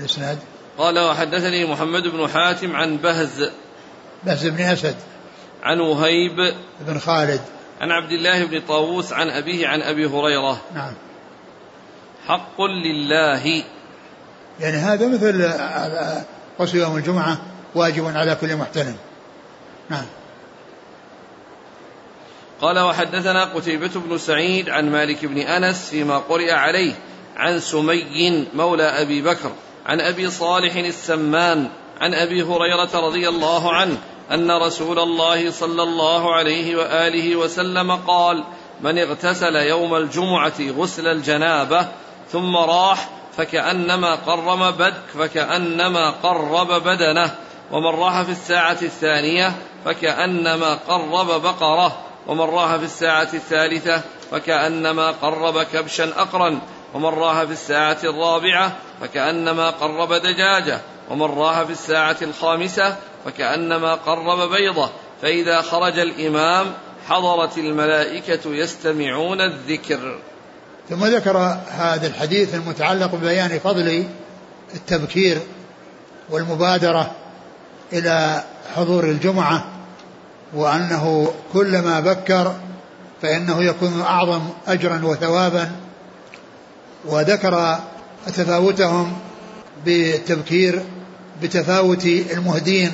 الإسناد. قال وحدثني محمد بن حاتم عن بهز. بهز بن أسد. عن وهيب. بن خالد. عن عبد الله بن طاووس عن أبيه عن أبي هريرة. نعم. حق لله. يعني هذا مثل غسل يوم الجمعة واجب على كل محتلم. نعم. قال وحدثنا قتيبة بن سعيد عن مالك بن أنس فيما قرئ عليه عن سمي مولى أبي بكر. عن أبي صالح السمان عن أبي هريرة رضي الله عنه أن رسول الله صلى الله عليه وآله وسلم قال من اغتسل يوم الجمعة غسل الجنابة ثم راح فكأنما قرم بد فكأنما قرب بدنه ومن راح في الساعة الثانية فكأنما قرب بقرة ومن راح في الساعة الثالثة فكأنما قرب كبشا اقرا ومن راح في الساعة الرابعة فكأنما قرب دجاجة ومن راح في الساعة الخامسة فكأنما قرب بيضة. فإذا خرج الإمام حضرت الملائكة يستمعون الذكر. ثم ذكر هذا الحديث المتعلق ببيان فضل التبكير والمبادرة إلى حضور الجمعة وأنه كلما بكر فإنه يكون أعظم أجرا وثوابا وذكر تفاوتهم بالتبكير بتفاوت المهدين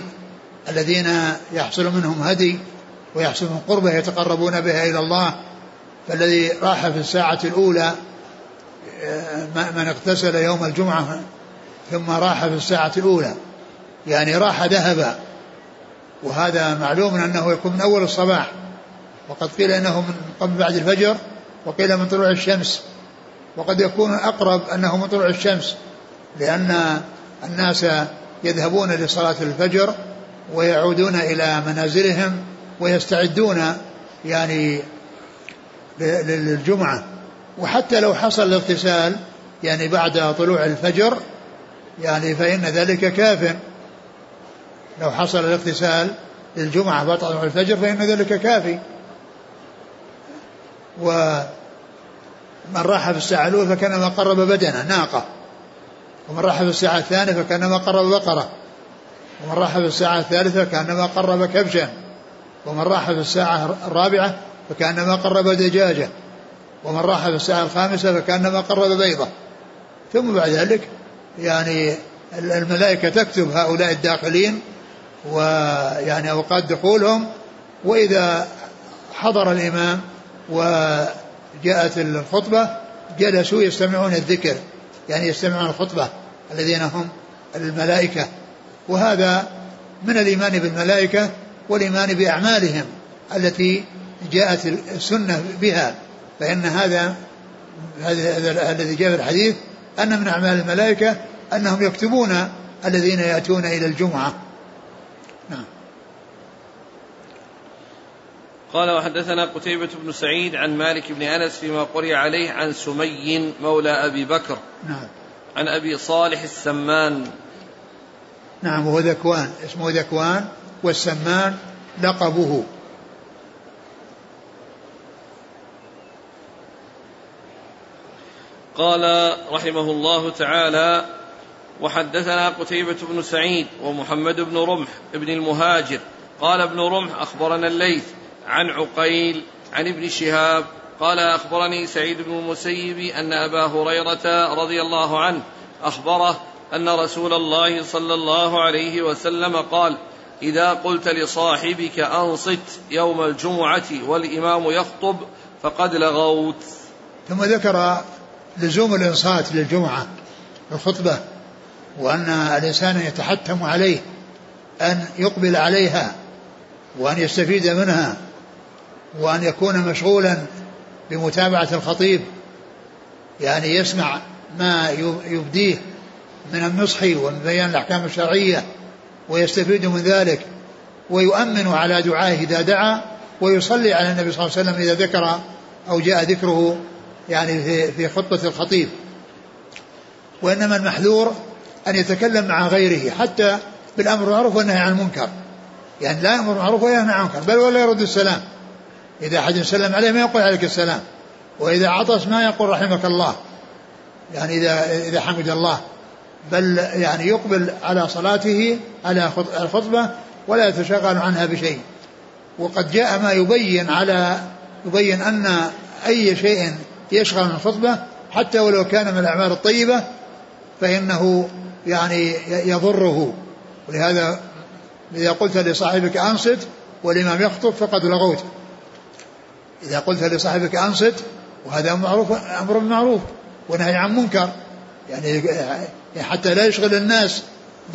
الذين يحصل منهم هدي ويحصل من قربه يتقربون بها إلى الله. فالذي راح في الساعة الأولى من اغتسل يوم الجمعة ثم راح في الساعة الأولى. يعني راح ذهب وهذا معلوم أنه يكون من أول الصباح. وقد قيل أنه من قبل بعد الفجر وقيل من طلوع الشمس. وقد يكون أقرب أنه من طلوع الشمس لأن الناس يذهبون لصلاة الفجر ويعودون إلى منازلهم ويستعدون يعني للجمعة. وحتى لو حصل الاغتسال يعني بعد طلوع الفجر يعني فإن ذلك كاف. لو حصل الاغتسال للجمعة بعد طلوع الفجر فإن ذلك كافي. و من راح في الساعة الأولى فكأنما قرب بدنه ناقة. ومن راح في الساعة الثانية فكأنما قرب بقرة. ومن راح في الساعة الثالثة فكأنما قرب كبشا. ومن راح في الساعة الرابعة فكأنما قرب دجاجة. ومن راح في الساعة الخامسة فكأنما قرب بيضة. ثم بعد ذلك يعني الملائكة تكتب هؤلاء الداخلين ويعني أوقات دخولهم. وإذا حضر الإمام و جاءت الخطبة جلسوا يستمعون الذكر يعني يستمعون الخطبة الذين هم الملائكة. وهذا من الإيمان بالملائكة والإيمان بأعمالهم التي جاءت السنة بها. فإن هذا هذا الذي جاء في الحديث أن من أعمال الملائكة أنهم يكتبون الذين يأتون إلى الجمعة. قال وحدثنا قتيبة بن سعيد عن مالك بن أنس فيما قرئ عليه عن سمي مولى أبي بكر. نعم. عن أبي صالح السمان. نعم وهو ذكوان. اسمه ذكوان والسمان لقبه. قال رحمه الله تعالى وحدثنا قتيبة بن سعيد ومحمد بن رمح ابن المهاجر. قال ابن رمح أخبرنا الليث عن عقيل عن ابن شهاب قال أخبرني سعيد بن المسيب أن أبا هريرة رضي الله عنه أخبره أن رسول الله صلى الله عليه وسلم قال إذا قلت لصاحبك أنصت يوم الجمعة والإمام يخطب فقد لغوت. ثم ذكر لزوم الإنصات للجمعة الخطبة وأن الإنسان يتحتم عليه أن يقبل عليها وأن يستفيد منها وأن يكون مشغولا بمتابعة الخطيب يعني يسمع ما يبديه من النصح ومن بيان الأحكام الشرعية ويستفيد من ذلك ويؤمن على دعائه إذا دعا ويصلي على النبي صلى الله عليه وسلم إذا ذكر أو جاء ذكره يعني في خطبة الخطيب. وإنما المحذور أن يتكلم مع غيره حتى بالأمر بالمعروف والنهي عن المنكر يعني لا يأمر بالمعروف ولا ينهى عن المنكر بل ولا يرد السلام. إذا أحد سلم عليه ما يقول عليك السلام وإذا عطس ما يقول رحمك الله. يعني إذا إذا حمد الله. بل يعني يقبل على صلاته على الخطبة ولا يتشغل عنها بشيء. وقد جاء ما يبين على يبين أن أي شيء يشغل عن الخطبة حتى ولو كان من الأعمال الطيبة فإنه يعني يضره. ولهذا إذا قلت لصاحبك أنصت والإمام يخطب فقد لغوت. إذا قلت لصاحبك أنصت وهذا معروف أمر بالمعروف ونهي عن منكر. يعني حتى لا يشغل الناس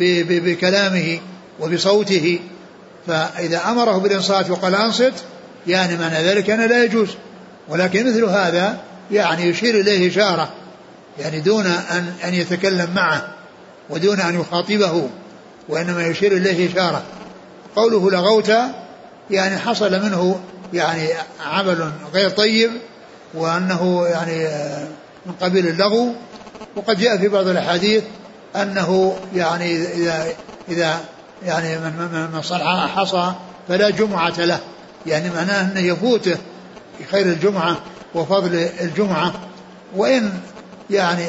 بكلامه وبصوته. فإذا أمره بالإنصات وقال أنصت يعني معنى ذلك أنه لا يجوز. ولكن مثل هذا يعني يشير إليه إشارة يعني دون أن أن يتكلم معه ودون أن يخاطبه وإنما يشير إليه إشارة. قوله لغوت يعني حصل منه يعني عمل غير طيب وأنه يعني من قبيل اللغو. وقد جاء في بعض الأحاديث أنه يعني إذا إذا يعني من من صنع حصى فلا جمعة له. يعني معناه أنه يفوته خير الجمعة وفضل الجمعة. وإن يعني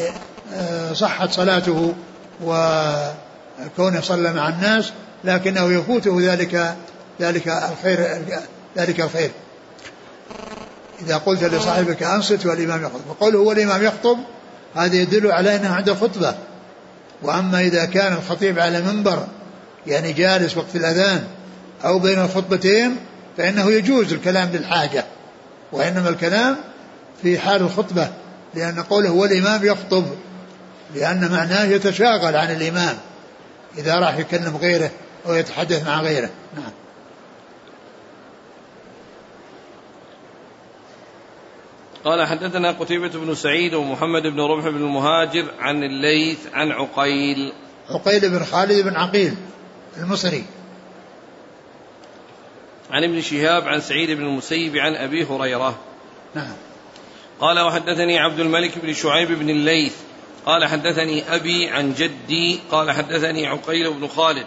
آه، صحت صلاته وكونه صلى مع الناس لكنه يفوته ذلك ذلك الخير ذلك الخير. إذا قلت لصاحبك أنصت والإمام يخطب. وقوله هو الإمام يخطب هذا يدل على أنه عنده خطبة. وأما إذا كان الخطيب على منبر يعني جالس وقت الأذان أو بين الخطبتين فإنه يجوز الكلام للحاجة وإنما الكلام في حال الخطبة لأن قوله هو الإمام يخطب لأن معناه يتشاغل عن الإمام إذا راح يكلم غيره أو يتحدث مع غيره. نعم. قال حدثنا قتيبة بن سعيد ومحمد بن ربح بن المهاجر عن الليث عن عقيل. عقيل بن خالد بن عقيل المصري. عن ابن شهاب عن سعيد بن المسيب عن أبي هريرة. نعم. قال وحدثني عبد الملك بن شعيب بن الليث. قال حدثني أبي عن جدي. قال حدثني عقيل بن خالد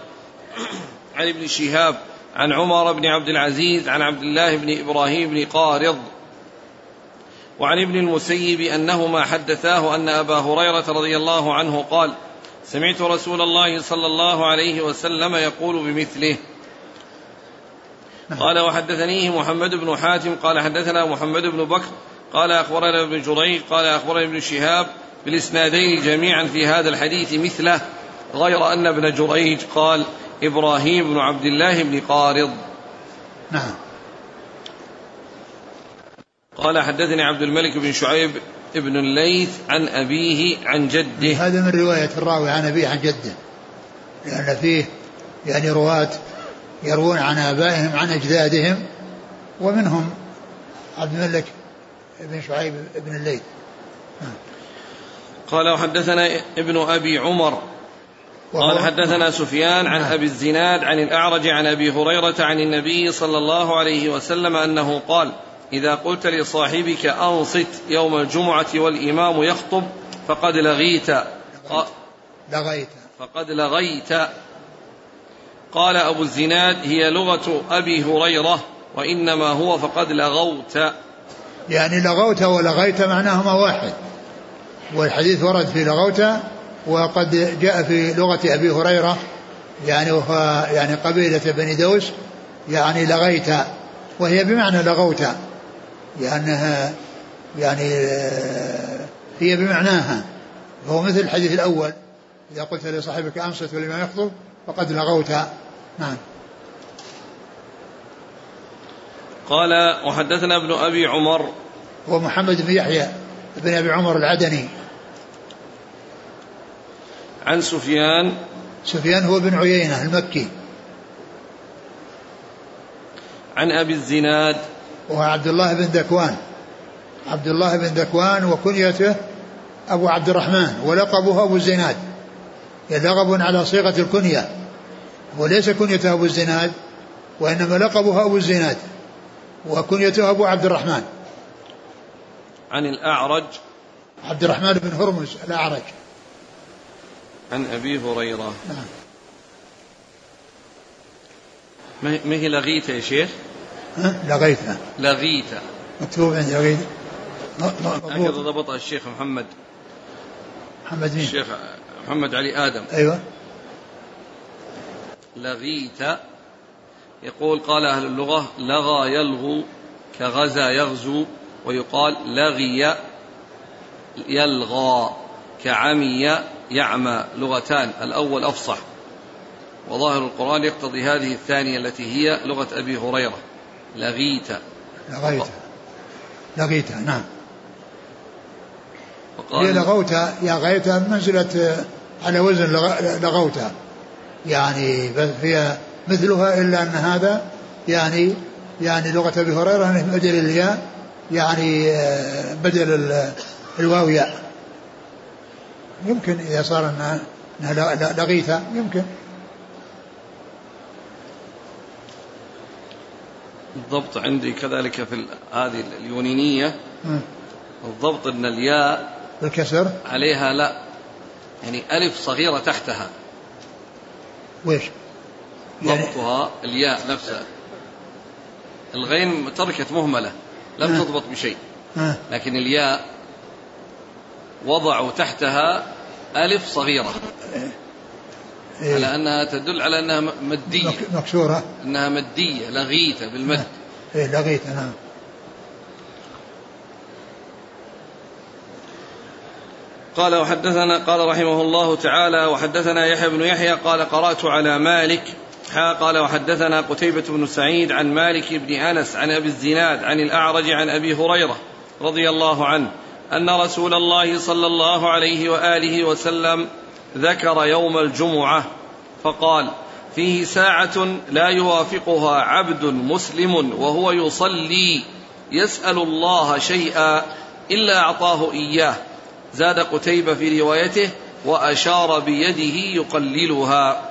عن ابن شهاب عن عمر بن عبد العزيز عن عبد الله بن إبراهيم بن قارض وعن ابن المسيب أنهما حدثاه أن أبا هريرة رضي الله عنه قال سمعت رسول الله صلى الله عليه وسلم يقول بمثله. قال وحدثنيه محمد بن حاتم قال حدثنا محمد بن بكر قال أخبرنا ابن جريج قال أخبرنا ابن شهاب بالإسنادين جميعا في هذا الحديث مثله غير أن ابن جريج قال إبراهيم بن عبد الله بن قارض. نعم. قال حدثني عبد الملك بن شعيب ابن الليث عن أبيه عن جده. هذا من رواية الراوي عن أبيه عن جده. لأن فيه يعني رواة يروون عن آبائهم عن أجدادهم ومنهم عبد الملك بن شعيب بن الليث. قال وحدثنا ابن أبي عمر. قال حدثنا سفيان عن أبي الزناد عن الأعرج عن أبي هريرة عن النبي صلى الله عليه وسلم أنه قال إذا قلت لصاحبك أنصت يوم الجمعة والإمام يخطب فقد لغيت. لغيت. فقد لغيت. قال أبو الزناد هي لغة أبي هريرة وإنما هو فقد لغوت. يعني لغوت ولغيت معناهما واحد. والحديث ورد في لغوت وقد جاء في لغة أبي هريرة. يعني وهو يعني قبيلة بني دوس. يعني لغيت. وهي بمعنى لغوت. لأنها يعني آه، هي بمعناها فهو مثل الحديث الأول إذا قلت لصاحبك أنصت والإمام يخطب فقد لغوت. نعم. قال وحدثنا ابن أبي عمر. هو محمد بن يحيى بن أبي عمر العدني. عن سفيان. سفيان هو بن عيينة المكي. عن أبي الزناد. وهو عبد الله بن ذكوان عبد الله بن ذكوان وكنيته أبو عبد الرحمن ولقبه أبو الزناد. لقب على صيغة الكنية وليس كنيته أبو الزناد وإنما لقبه أبو الزناد وكنيته أبو عبد الرحمن. عن الأعرج. عبد الرحمن بن هرمز الأعرج. عن أبي هريرة. نعم. ما هي لغيته يا شيخ؟ لغيته لغيته مكتوب عندي لغيته هكذا ضبطها الشيخ محمد. محمد مين؟ الشيخ محمد علي آدم. أيوه. لغيت. يقول قال أهل اللغة لغى يلغو كغزا يغزو ويقال لغي يلغى كعمي يعمى. لغتان الأول أفصح. وظاهر القرآن يقتضي هذه الثانية التي هي لغة أبي هريرة. لغيت. لغيت. لغيت نعم. وقال هي لغوت يا غيت منزلة على وزن لغوت. يعني هي مثلها إلا أن هذا يعني يعني لغة أبي هريرة بدل الياء يعني آه، بدل الواو ياء. يمكن إذا صار أنها لغيثة يمكن. الضبط عندي كذلك في هذه اليونينية. الضبط أن الياء بالكسر عليها لا. يعني ألف صغيرة تحتها. ويش؟ يعني ضبطها الياء نفسها. الغين تركت مهملة. لم تضبط بشيء. لكن الياء وضعوا تحتها ألف صغيرة. إيه. على أنها تدل على أنها مدية. مكسورة. أنها مدية لغيثة بالمد. إيه لغيثة نعم. قال وحدثنا قال رحمه الله تعالى وحدثنا يحيى بن يحيى قال قرأت على مالك. قال وحدثنا قتيبة بن سعيد عن مالك بن أنس عن أبي الزناد عن الأعرج عن أبي هريرة رضي الله عنه أن رسول الله صلى الله عليه وآله وسلم ذكر يوم الجمعة فقال فيه ساعة لا يوافقها عبد مسلم وهو يصلي يسأل الله شيئا إلا أعطاه إياه. زاد قتيبة في روايته وأشار بيده يقللها.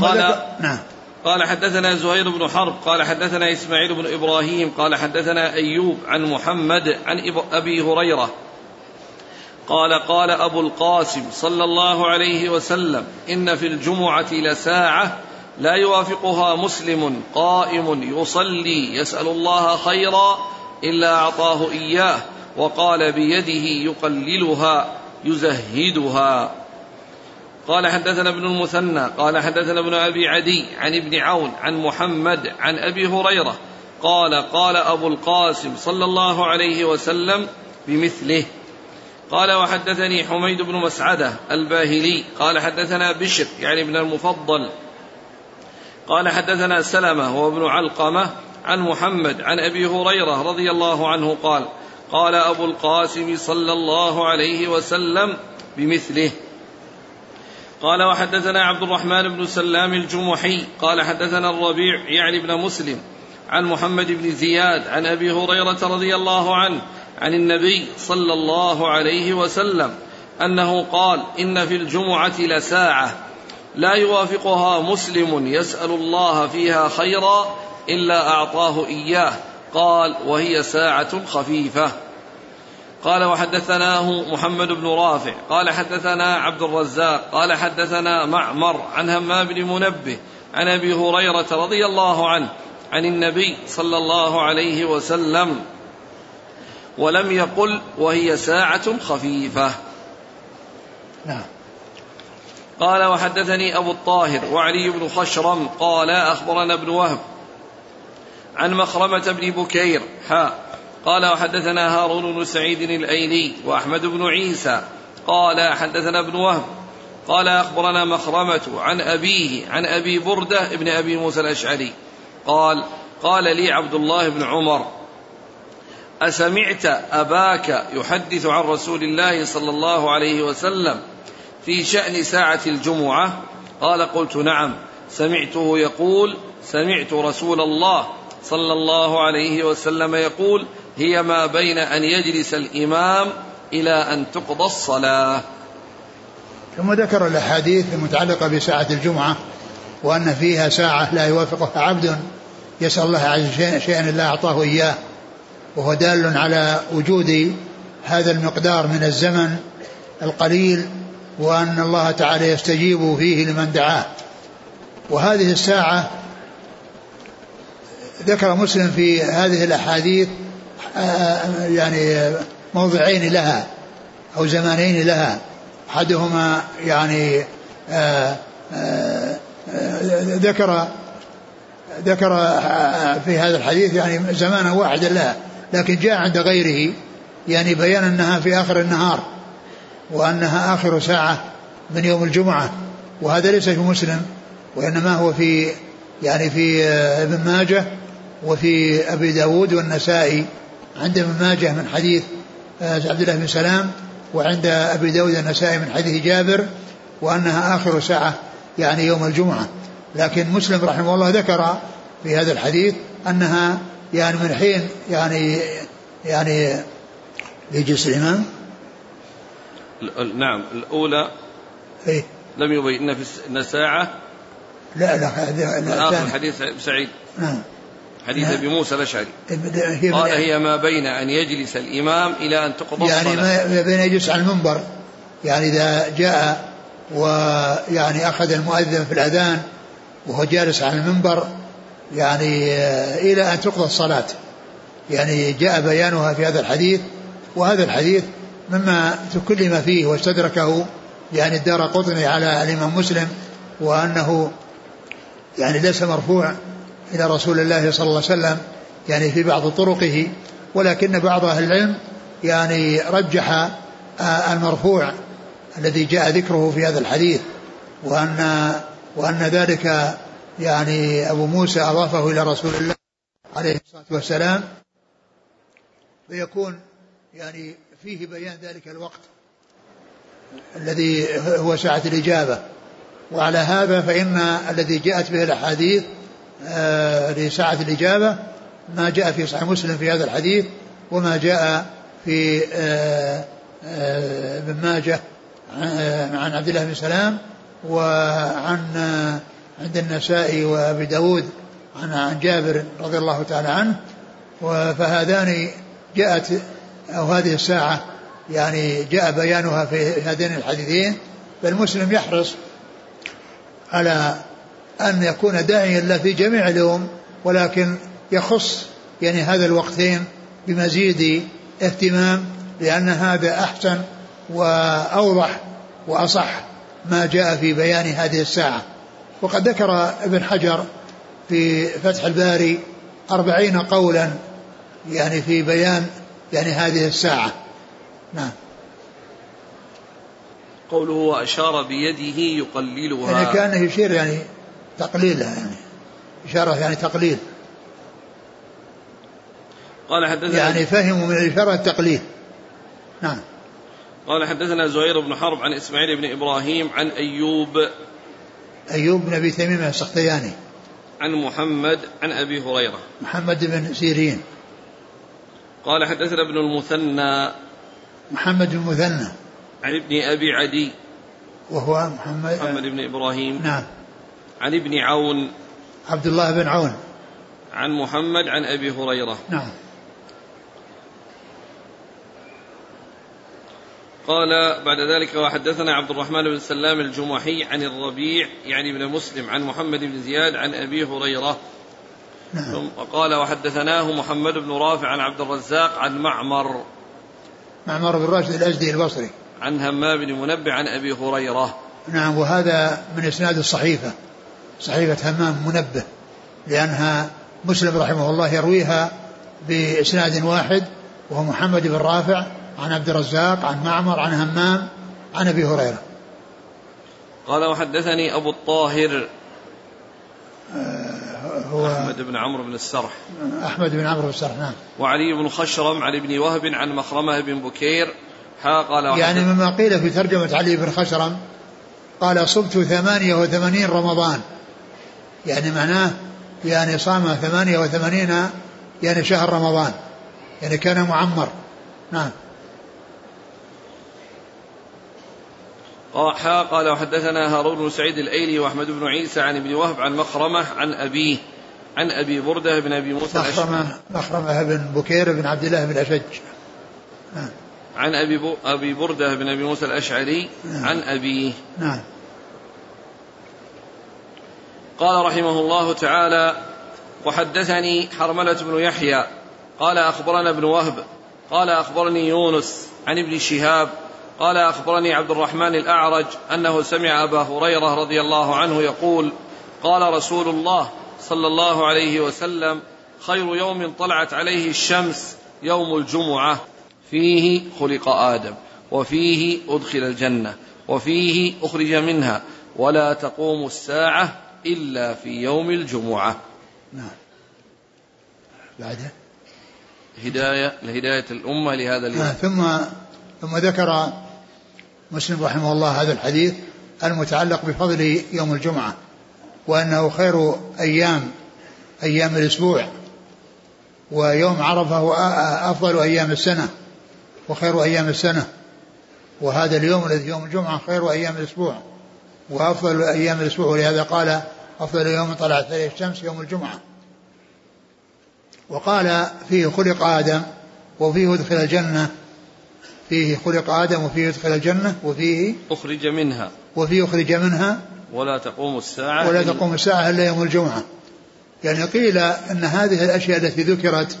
قال نعم. قال حدثنا زهير بن حرب قال حدثنا إسماعيل بن إبراهيم قال حدثنا أيوب عن محمد عن أبي هريرة قال قال أبو القاسم صلى الله عليه وسلم إن في الجمعة لساعة لا يوافقها مسلم قائم يصلي يسأل الله خيرا إلا أعطاه إياه وقال بيده يقللها يزهدها. قال حدثنا ابن المثنى قال حدثنا ابن أبي عدي عن ابن عون عن محمد عن أبي هريرة قال قال أبو القاسم صلى الله عليه وسلم بمثله قال وحدثني حميد بن مسعدة الباهلي قال حدثنا بشر يعني ابن المفضل قال حدثنا سلمة وابن علقمة عن محمد عن أبي هريرة رضي الله عنه قال قال أبو القاسم صلى الله عليه وسلم بمثله قال وحدثنا عبد الرحمن بن سلام الجمحي قال حدثنا الربيع يعني ابن مسلم عن محمد بن زياد عن أبي هريرة رضي الله عنه عن النبي صلى الله عليه وسلم أنه قال إن في الجمعة لساعة لا يوافقها مسلم يسأل الله فيها خيرا إلا أعطاه إياه. قال وهي ساعة خفيفة. قال وحدثناه محمد بن رافع. قال حدثنا عبد الرزاق. قال حدثنا معمر عن همام بن منبه عن أبي هريرة رضي الله عنه عن النبي صلى الله عليه وسلم ولم يقل وهي ساعة خفيفة. نعم. قال وحدثني أبو الطاهر وعلي بن خشرم قال أخبرنا ابن وهب عن مخرمة بن بكير حاء قال وحدثنا هارون بن سعيد الأيلي وأحمد بن عيسى قال حدثنا ابن وهب قال أخبرنا مخرمة عن أبيه عن أبي بردة بن أبي موسى الأشعري قال قال لي عبد الله بن عمر أسمعت أباك يحدث عن رسول الله صلى الله عليه وسلم في شأن ساعة الجمعة؟ قال قلت نعم. سمعته يقول سمعت رسول الله صلى الله عليه وسلم يقول هي ما بين أن يجلس الإمام إلى أن تقضى الصلاة. ثم ذكر الأحاديث المتعلقة بساعة الجمعة وأن فيها ساعة لا يوافقها عبد يسأل الله عز وجل شيئا لا أعطاه إياه. وهو دال على وجود هذا المقدار من الزمن القليل وأن الله تعالى يستجيب فيه لمن دعاه. وهذه الساعة ذكر مسلم في هذه الأحاديث آه، يعني موضعين لها أو زمانين لها. أحدهما يعني آه، آه، ذكر ذكر في هذا الحديث يعني زمانا واحدا لها. لكن جاء عند غيره يعني بيان أنها في آخر النهار وأنها آخر ساعة من يوم الجمعة وهذا ليس في مسلم وإنما هو في يعني في ابن ماجه وفي أبي داود والنسائي. عند ابن ماجه من حديث عبد الله بن سلام وعند أبي داود النسائي من حديث جابر وأنها آخر ساعة يعني يوم الجمعة. لكن مسلم رحمه الله ذكر في هذا الحديث أنها يعني من حين يعني يعني يجلس الإمام نعم الأولى إيه؟ لم يبين في ساعة. لا لا هذا آخر حديث سعيد. نعم. حديث أبي موسى الأشعري. هي قال هي ما بين أن يجلس الإمام إلى أن تقضى يعني ما بين يجلس على المنبر. يعني إذا جاء ويعني أخذ المؤذن في الأذان وهو جالس على المنبر يعني إلى أن تقضى الصلاة. يعني جاء بيانها في هذا الحديث وهذا الحديث مما تكلم فيه واستدركه يعني الدار قطني على الإمام مسلم وأنه يعني ليس مرفوع إلى رسول الله صلى الله عليه وسلم يعني في بعض طرقه ولكن بعض أهل العلم يعني رجح آه، المرفوع الذي جاء ذكره في هذا الحديث وأن وأن ذلك يعني أبو موسى أضافه إلى رسول الله عليه الصلاة والسلام فيكون يعني فيه بيان ذلك الوقت الذي هو ساعة الإجابة. وعلى هذا فإن الذي جاءت به الأحاديث آه، لساعة الإجابة ما جاء في صحيح مسلم في هذا الحديث وما جاء في آه، آه، ابن ماجه عن عبد الله بن سلام وعن عند النسائي وأبي داود عن عن جابر رضي الله تعالى عنه فهذان جاءت أو هذه الساعة يعني جاء بيانها في هذين الحديثين فالمسلم يحرص على أن يكون داعيا له في جميع اليوم ولكن يخص يعني هذا الوقتين بمزيد اهتمام لأن هذا أحسن وأوضح وأصح ما جاء في بيان هذه الساعة. وقد ذكر ابن حجر في فتح الباري أربعين قولا يعني في بيان يعني هذه الساعة. نعم. قوله وأشار بيده يقللها. يعني كان يشير يعني تقليلها يعني. إشارة يعني تقليل. قال حدثنا يعني فهموا من الإشارة التقليل نعم. قال حدثنا زهير بن حرب عن إسماعيل بن إبراهيم عن أيوب أيوب بن أبي تميم السختياني عن محمد عن أبي هريرة. محمد بن سيرين. قال حدثنا ابن المثنى. محمد بن المثنى. عن ابن أبي عدي. وهو محمد محمد بن إبراهيم. نعم. عن ابن عون. عبد الله بن عون. عن محمد عن أبي هريرة. نعم. قال بعد ذلك وحدثنا عبد الرحمن بن سلام الجمحي عن الربيع يعني ابن مسلم عن محمد بن زياد عن أبي هريرة. نعم. ثم قال وحدثناه محمد بن رافع عن عبد الرزاق عن معمر. معمر بن راشد الأزدي البصري. عن همام بن منبع عن أبي هريرة. نعم وهذا من إسناد الصحيفة صحيفة همام منبه لأنها مسلم رحمه الله يرويها بإسناد واحد وهو محمد بن رافع عن عبد الرزاق عن معمر عن همام عن أبي هريرة. قال وحدثني أبو الطاهر. آه، هو أحمد بن عمرو بن السرح. أحمد بن عمرو بن السرح نعم. وعلي بن خشرم عن ابن وهب عن مخرمة بن بكير. ها قال يعني مما قيل في ترجمة علي بن خشرم قال صبت ثمانية وثمانين رمضان. يعني معناه يعني صام ثمانية وثمانين يعني شهر رمضان. يعني كان معمر. نعم. قال وحدثنا هارون بن سعيد الأيلي وأحمد بن عيسى عن ابن وهب عن مخرمة عن أبيه عن أبي بردة بن أبي موسى مخرمة مخرمة بن بكير بن عبد الله بن الاشج نعم عن أبي أبي بردة بن أبي موسى الأشعري نعم. عن أبيه. نعم. قال رحمه الله تعالى وحدثني حرملة بن يحيى قال أخبرنا ابن وهب قال أخبرني يونس عن ابن شهاب قال أخبرني عبد الرحمن الأعرج أنه سمع أبا هريرة رضي الله عنه يقول قال رسول الله صلى الله عليه وسلم خير يوم طلعت عليه الشمس يوم الجمعة. فيه خلق آدم وفيه أدخل الجنة وفيه أخرج منها ولا تقوم الساعة إلا في يوم الجمعة. نعم. بعده؟ هداية لهداية الأمة لهذا اليوم. آه ثم ثم ذكر مسلم رحمه الله هذا الحديث المتعلق بفضل يوم الجمعة وأنه خير أيام أيام الأسبوع ويوم عرفة هو أفضل أيام السنة وخير أيام السنة وهذا اليوم الذي يوم الجمعة خير أيام الأسبوع وأفضل أيام الأسبوع ولهذا قال أفضل يوم طلعت عليه الشمس يوم الجمعة. وقال فيه خلق آدم وفيه أدخل الجنة فيه خلق آدم وفيه يدخل الجنة وفيه أخرج منها. وفيه أخرج منها. ولا تقوم الساعة ولا تقوم الساعة إلا يوم الجمعة. يعني قيل أن هذه الأشياء التي ذكرت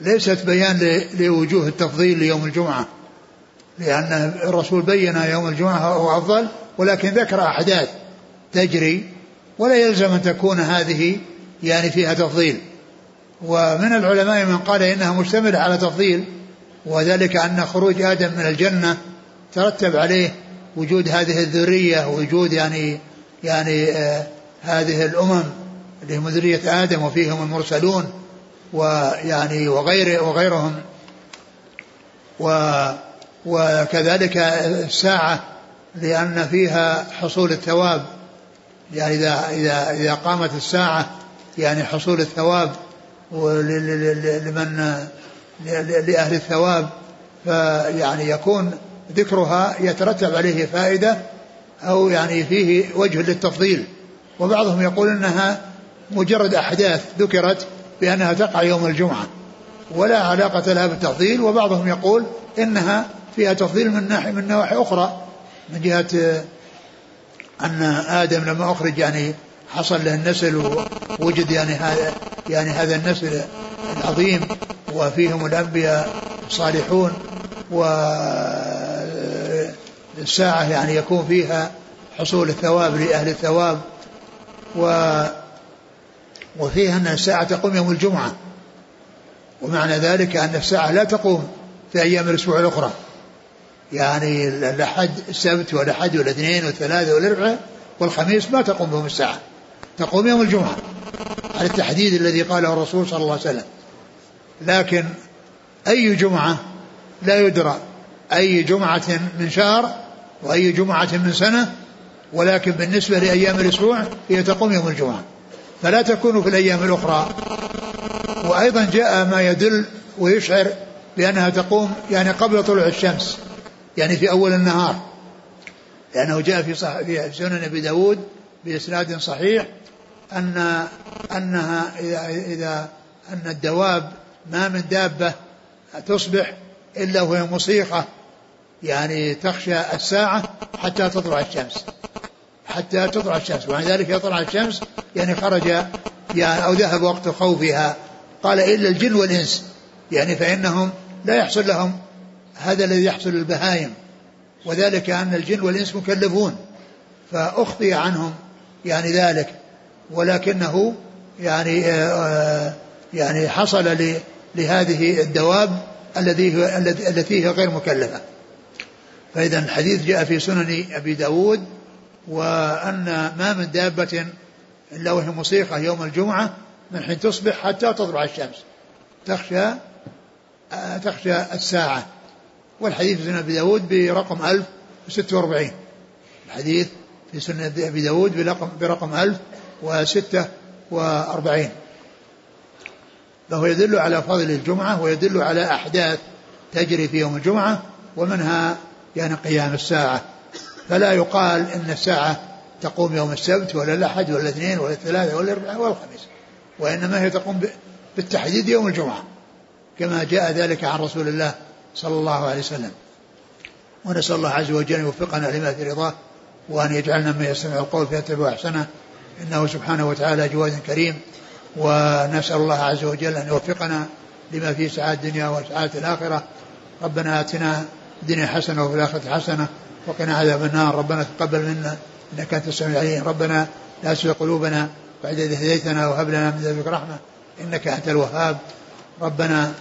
ليست بيان لوجوه التفضيل ليوم الجمعة لأن الرسول بين يوم الجمعة هو أفضل ولكن ذكر أحداث تجري ولا يلزم أن تكون هذه يعني فيها تفضيل. ومن العلماء من قال إنها مشتملة على تفضيل وذلك أن خروج آدم من الجنة ترتب عليه وجود هذه الذرية وجود يعني يعني آه هذه الأمم اللي هم ذرية آدم وفيهم المرسلون ويعني وغير وغيرهم. و وكذلك الساعة لأن فيها حصول الثواب. يعني إذا إذا إذا قامت الساعة يعني حصول الثواب لمن لأهل الثواب فيعني يكون ذكرها يترتب عليه فائدة أو يعني فيه وجه للتفضيل. وبعضهم يقول أنها مجرد أحداث ذكرت بأنها تقع يوم الجمعة ولا علاقة لها بالتفضيل وبعضهم يقول إنها فيها تفضيل من ناحية من نواحي أخرى من جهة أن آدم لما أخرج يعني حصل له النسل ووجد يعني هذا يعني هذا النسل العظيم وفيهم الأنبياء الصالحون والساعة يعني يكون فيها حصول الثواب لأهل الثواب و وفيها أن الساعة تقوم يوم الجمعة. ومعنى ذلك أن الساعة لا تقوم في أيام الأسبوع الأخرى. يعني الأحد السبت والأحد والاثنين والثلاثة والأربعاء والخميس ما تقوم بهم الساعة. تقوم يوم الجمعة. على التحديد الذي قاله الرسول صلى الله عليه وسلم. لكن أي جمعة لا يدرى. أي جمعة من شهر وأي جمعة من سنة. ولكن بالنسبة لأيام الأسبوع هي تقوم يوم الجمعة. فلا تكون في الأيام الأخرى. وأيضا جاء ما يدل ويشعر بأنها تقوم يعني قبل طلوع الشمس. يعني في أول النهار. لأنه جاء في, صح في سنن أبي داود بإسناد صحيح أن أنها إذا, إذا أن الدواب ما من دابة تصبح إلا وهي مصيقة يعني تخشى الساعة حتى تطلع الشمس حتى تطلع الشمس وعند ذلك يطلع الشمس يعني خرج يعني أو ذهب وقت خوفها. قال إلا الجن والإنس يعني فإنهم لا يحصل لهم هذا الذي يحصل للبهائم وذلك أن الجن والإنس مكلفون فأخطي عنهم يعني ذلك. ولكنه يعني آه يعني حصل لهذه الدواب الذي التي هي غير مكلفة. فإذا الحديث جاء في سنن أبي داود وأن ما من دابة إلا وهي مصيقة يوم الجمعة من حين تصبح حتى تطلع الشمس تخشى آه، تخشى الساعة. والحديث في سنة أبي داود برقم 1046 الحديث في سنة أبي داود برقم, برقم 1046 فهو يدل على فضل الجمعة ويدل على أحداث تجري في يوم الجمعة ومنها يعني قيام الساعة. فلا يقال إن الساعة تقوم يوم السبت ولا الأحد ولا الاثنين ولا الثلاثة ولا الأربعاء ولا الخميس وإنما هي تقوم بالتحديد يوم الجمعة كما جاء ذلك عن رسول الله صلى الله عليه وسلم. ونسأل الله عز وجل أن يوفقنا لما في رضاه وأن يجعلنا من يستمع القول فيتبع أحسنه. إنه سبحانه وتعالى جواد كريم ونسأل الله عز وجل أن يوفقنا لما فيه سعادة الدنيا وسعادة الآخرة. ربنا آتنا الدنيا حسنة وفي الآخرة حسنة وقنا عذاب النار. ربنا تقبل منا إنك أنت السميع العليم. ربنا لا تزغ قلوبنا بعد إذ هديتنا وهب لنا من لدنك رحمة إنك أنت الوهاب. ربنا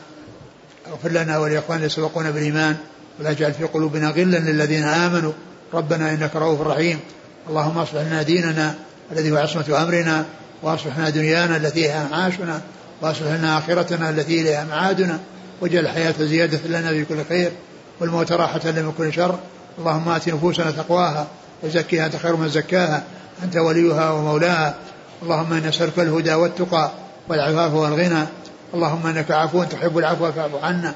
اغفر لنا ولإخواننا سبقونا بالإيمان ولا تجعل في قلوبنا غلا للذين آمنوا. ربنا إنك رؤوف رحيم. اللهم اصلح لنا ديننا الذي هو عصمة أمرنا واصلح لنا دنيانا التي هي معاشنا واصلح لنا آخرتنا التي إليها معادنا. واجعل الحياة زيادة لنا في كل خير والموت راحة لنا من كل شر. اللهم آت نفوسنا تقواها وزكها أنت خير من زكاها أنت وليها ومولاها. اللهم إنا نسألك الهدى والتقى والعفاف والغنى. اللهم إنك عفو تحب العفو فاعف عنا.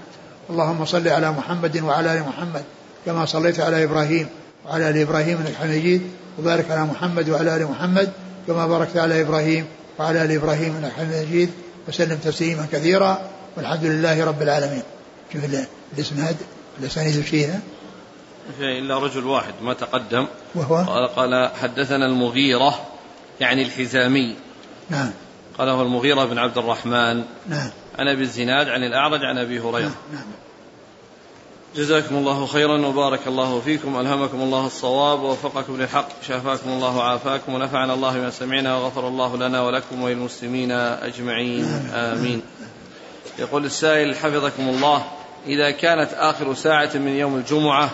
اللهم صل على محمد وعلى آل محمد كما صليت على إبراهيم وعلى آل إبراهيم إنك حميد وبارك على محمد وعلى آل محمد كما باركت على إبراهيم وعلى آل إبراهيم إنك حميد مجيد. وسلم تسليما كثيرا والحمد لله رب العالمين. شوف الإسناد الأسانيد فيها إلا رجل واحد ما تقدم. وهو؟ قال, قال حدثنا المغيرة يعني الحزامي. نعم. قال هو المغيرة بن عبد الرحمن. نعم. عن أبي الزناد عن الأعرج عن أبي هريرة. نعم, نعم. جزاكم الله خيرا وبارك الله فيكم ألهمكم الله الصواب ووفقكم للحق شافاكم الله وعافاكم ونفعنا الله بما سمعنا وغفر الله لنا ولكم وللمسلمين أجمعين آمين. يقول السائل حفظكم الله إذا كانت آخر ساعة من يوم الجمعة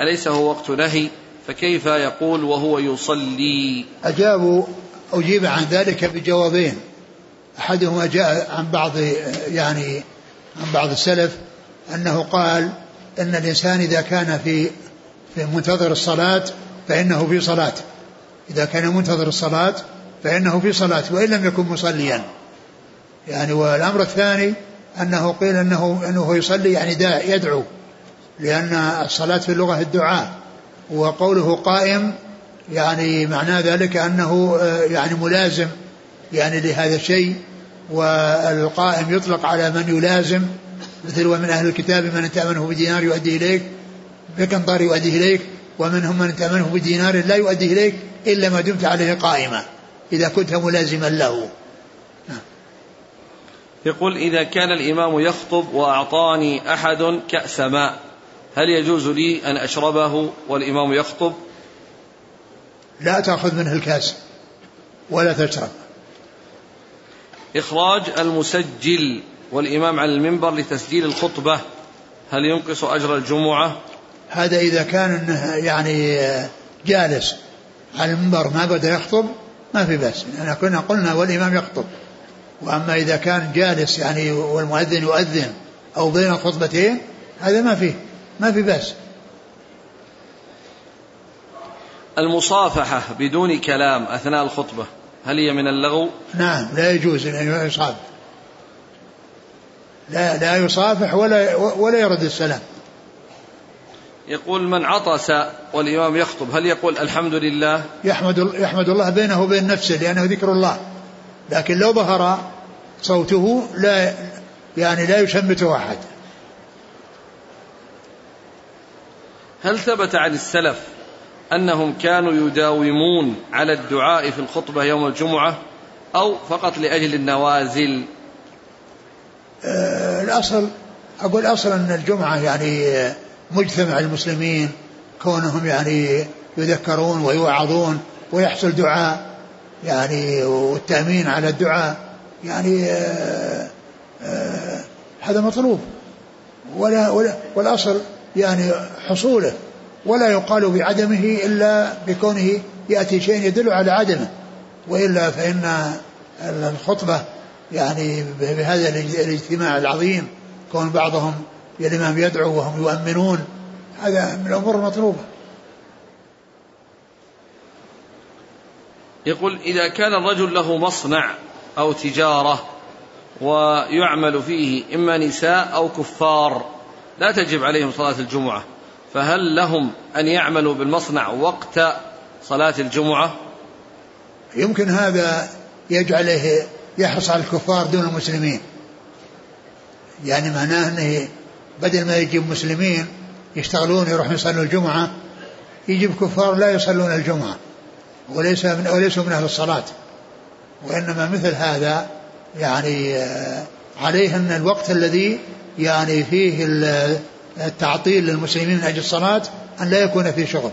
أليس هو وقت نهي؟ فكيف يقول وهو يصلي؟ أجابوا أجيب عن ذلك بجوابين. أحدهما جاء عن بعض يعني عن بعض السلف أنه قال أن الإنسان إذا كان في في منتظر الصلاة فإنه في صلاة. إذا كان منتظر الصلاة فإنه في صلاة وإن لم يكن مصليا. يعني والأمر الثاني أنه قيل أنه أنه يصلي يعني يدعو لأن الصلاة في اللغة الدعاء. وقوله قائم يعني معناه ذلك أنه آه، يعني ملازم يعني لهذا الشيء. والقائم يطلق على من يلازم. مثل ومن أهل الكتاب من تأمنه بدينار يؤدي إليك بقنطار يؤدي إليك ومنهم من تأمنه بدينار لا يؤدي إليك إلا ما دمت عليه قائما إذا كنت ملازما له. يقول إذا كان الإمام يخطب وأعطاني أحد كأس ماء هل يجوز لي أن أشربه والإمام يخطب؟ لا تأخذ منه الكأس ولا تشرب. إخراج المسجل. والإمام على المنبر لتسجيل الخطبة. هل ينقص أجر الجمعة؟ هذا إذا كان يعني جالس على المنبر ما بدا يخطب ما في بأس. يعني كنا قلنا والإمام يخطب. وأما إذا كان جالس يعني والمؤذن يؤذن أو بين الخطبتين هذا ما فيه ما في بأس. المصافحة بدون كلام أثناء الخطبة هل هي من اللغو؟ نعم لا يجوز أن يصافح. لا لا يصافح ولا ولا يرد السلام. يقول من عطس والإمام يخطب هل يقول الحمد لله؟ يحمد, يحمد الله بينه وبين نفسه لأنه ذكر الله. لكن لو ظهر صوته لا يعني لا يشمته أحد. هل ثبت عن السلف أنهم كانوا يداومون على الدعاء في الخطبة يوم الجمعة أو فقط لأجل النوازل؟ الأصل أقول أصلا أن الجمعة يعني مجتمع المسلمين كونهم يعني يذكرون ويوعظون ويحصل دعاء يعني والتأمين على الدعاء يعني آه آه هذا مطلوب. ولا, ولا والأصل يعني حصوله ولا يقال بعدمه إلا بكونه يأتي شيء يدل على عدمه وإلا فإن الخطبة يعني بهذا الاجتماع العظيم كون بعضهم الإمام يدعو وهم يؤمنون هذا من الأمور المطلوبة. يقول إذا كان الرجل له مصنع أو تجارة ويعمل فيه إما نساء أو كفار لا تجب عليهم صلاة الجمعة. فهل لهم أن يعملوا بالمصنع وقت صلاة الجمعة؟ يمكن هذا يجعله يحرص على الكفار دون المسلمين. يعني معناه أنه بدل ما يجيب مسلمين يشتغلون يروحون يصلوا الجمعة يجيب كفار لا يصلون الجمعة وليس من وليسوا من أهل الصلاة. وإنما مثل هذا يعني آه، عليه أن الوقت الذي يعني فيه التعطيل للمسلمين من أجل الصلاة أن لا يكون فيه شغل.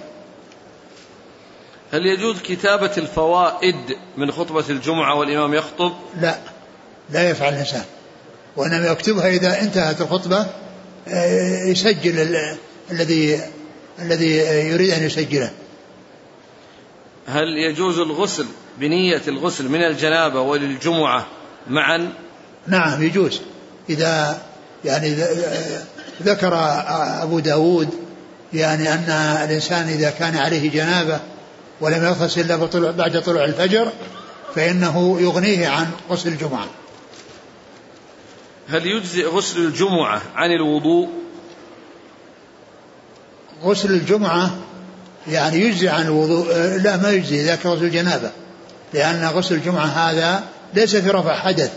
هل يجوز كتابة الفوائد من خطبة الجمعة والإمام يخطب؟ لا لا يفعل الإنسان وإنما يكتبها إذا انتهت الخطبة آه، يسجل الذي الذي يريد أن يسجله. هل يجوز الغسل بنية الغسل من الجنابة وللجمعة معا؟ نعم يجوز. إذا يعني ذكر أبو داود يعني أن الإنسان إذا كان عليه جنابة ولم يغتسل إلا بعد طلوع الفجر فإنه يغنيه عن غسل الجمعة. هل يجزئ غسل الجمعة عن الوضوء؟ غسل الجمعة يعني يجزي عن الوضوء لا ما يجزي ذاك غسل الجنابة. لأن غسل الجمعة هذا ليس في رفع حدث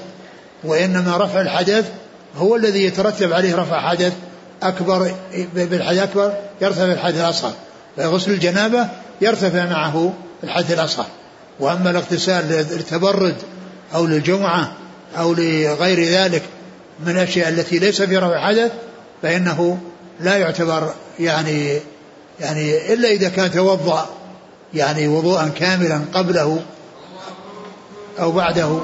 وإنما رفع الحدث هو الذي يترتب عليه رفع حدث أكبر بالحدث أكبر يرتفع الحدث الأصغر. فغسل الجنابة يرتفع معه الحدث الأصغر وأما الاغتسال للتبرد أو للجمعة أو لغير ذلك من الأشياء التي ليس في رفع حدث فإنه لا يعتبر يعني يعني إلا إذا كان توضأ يعني وضوءا كاملا قبله أو بعده.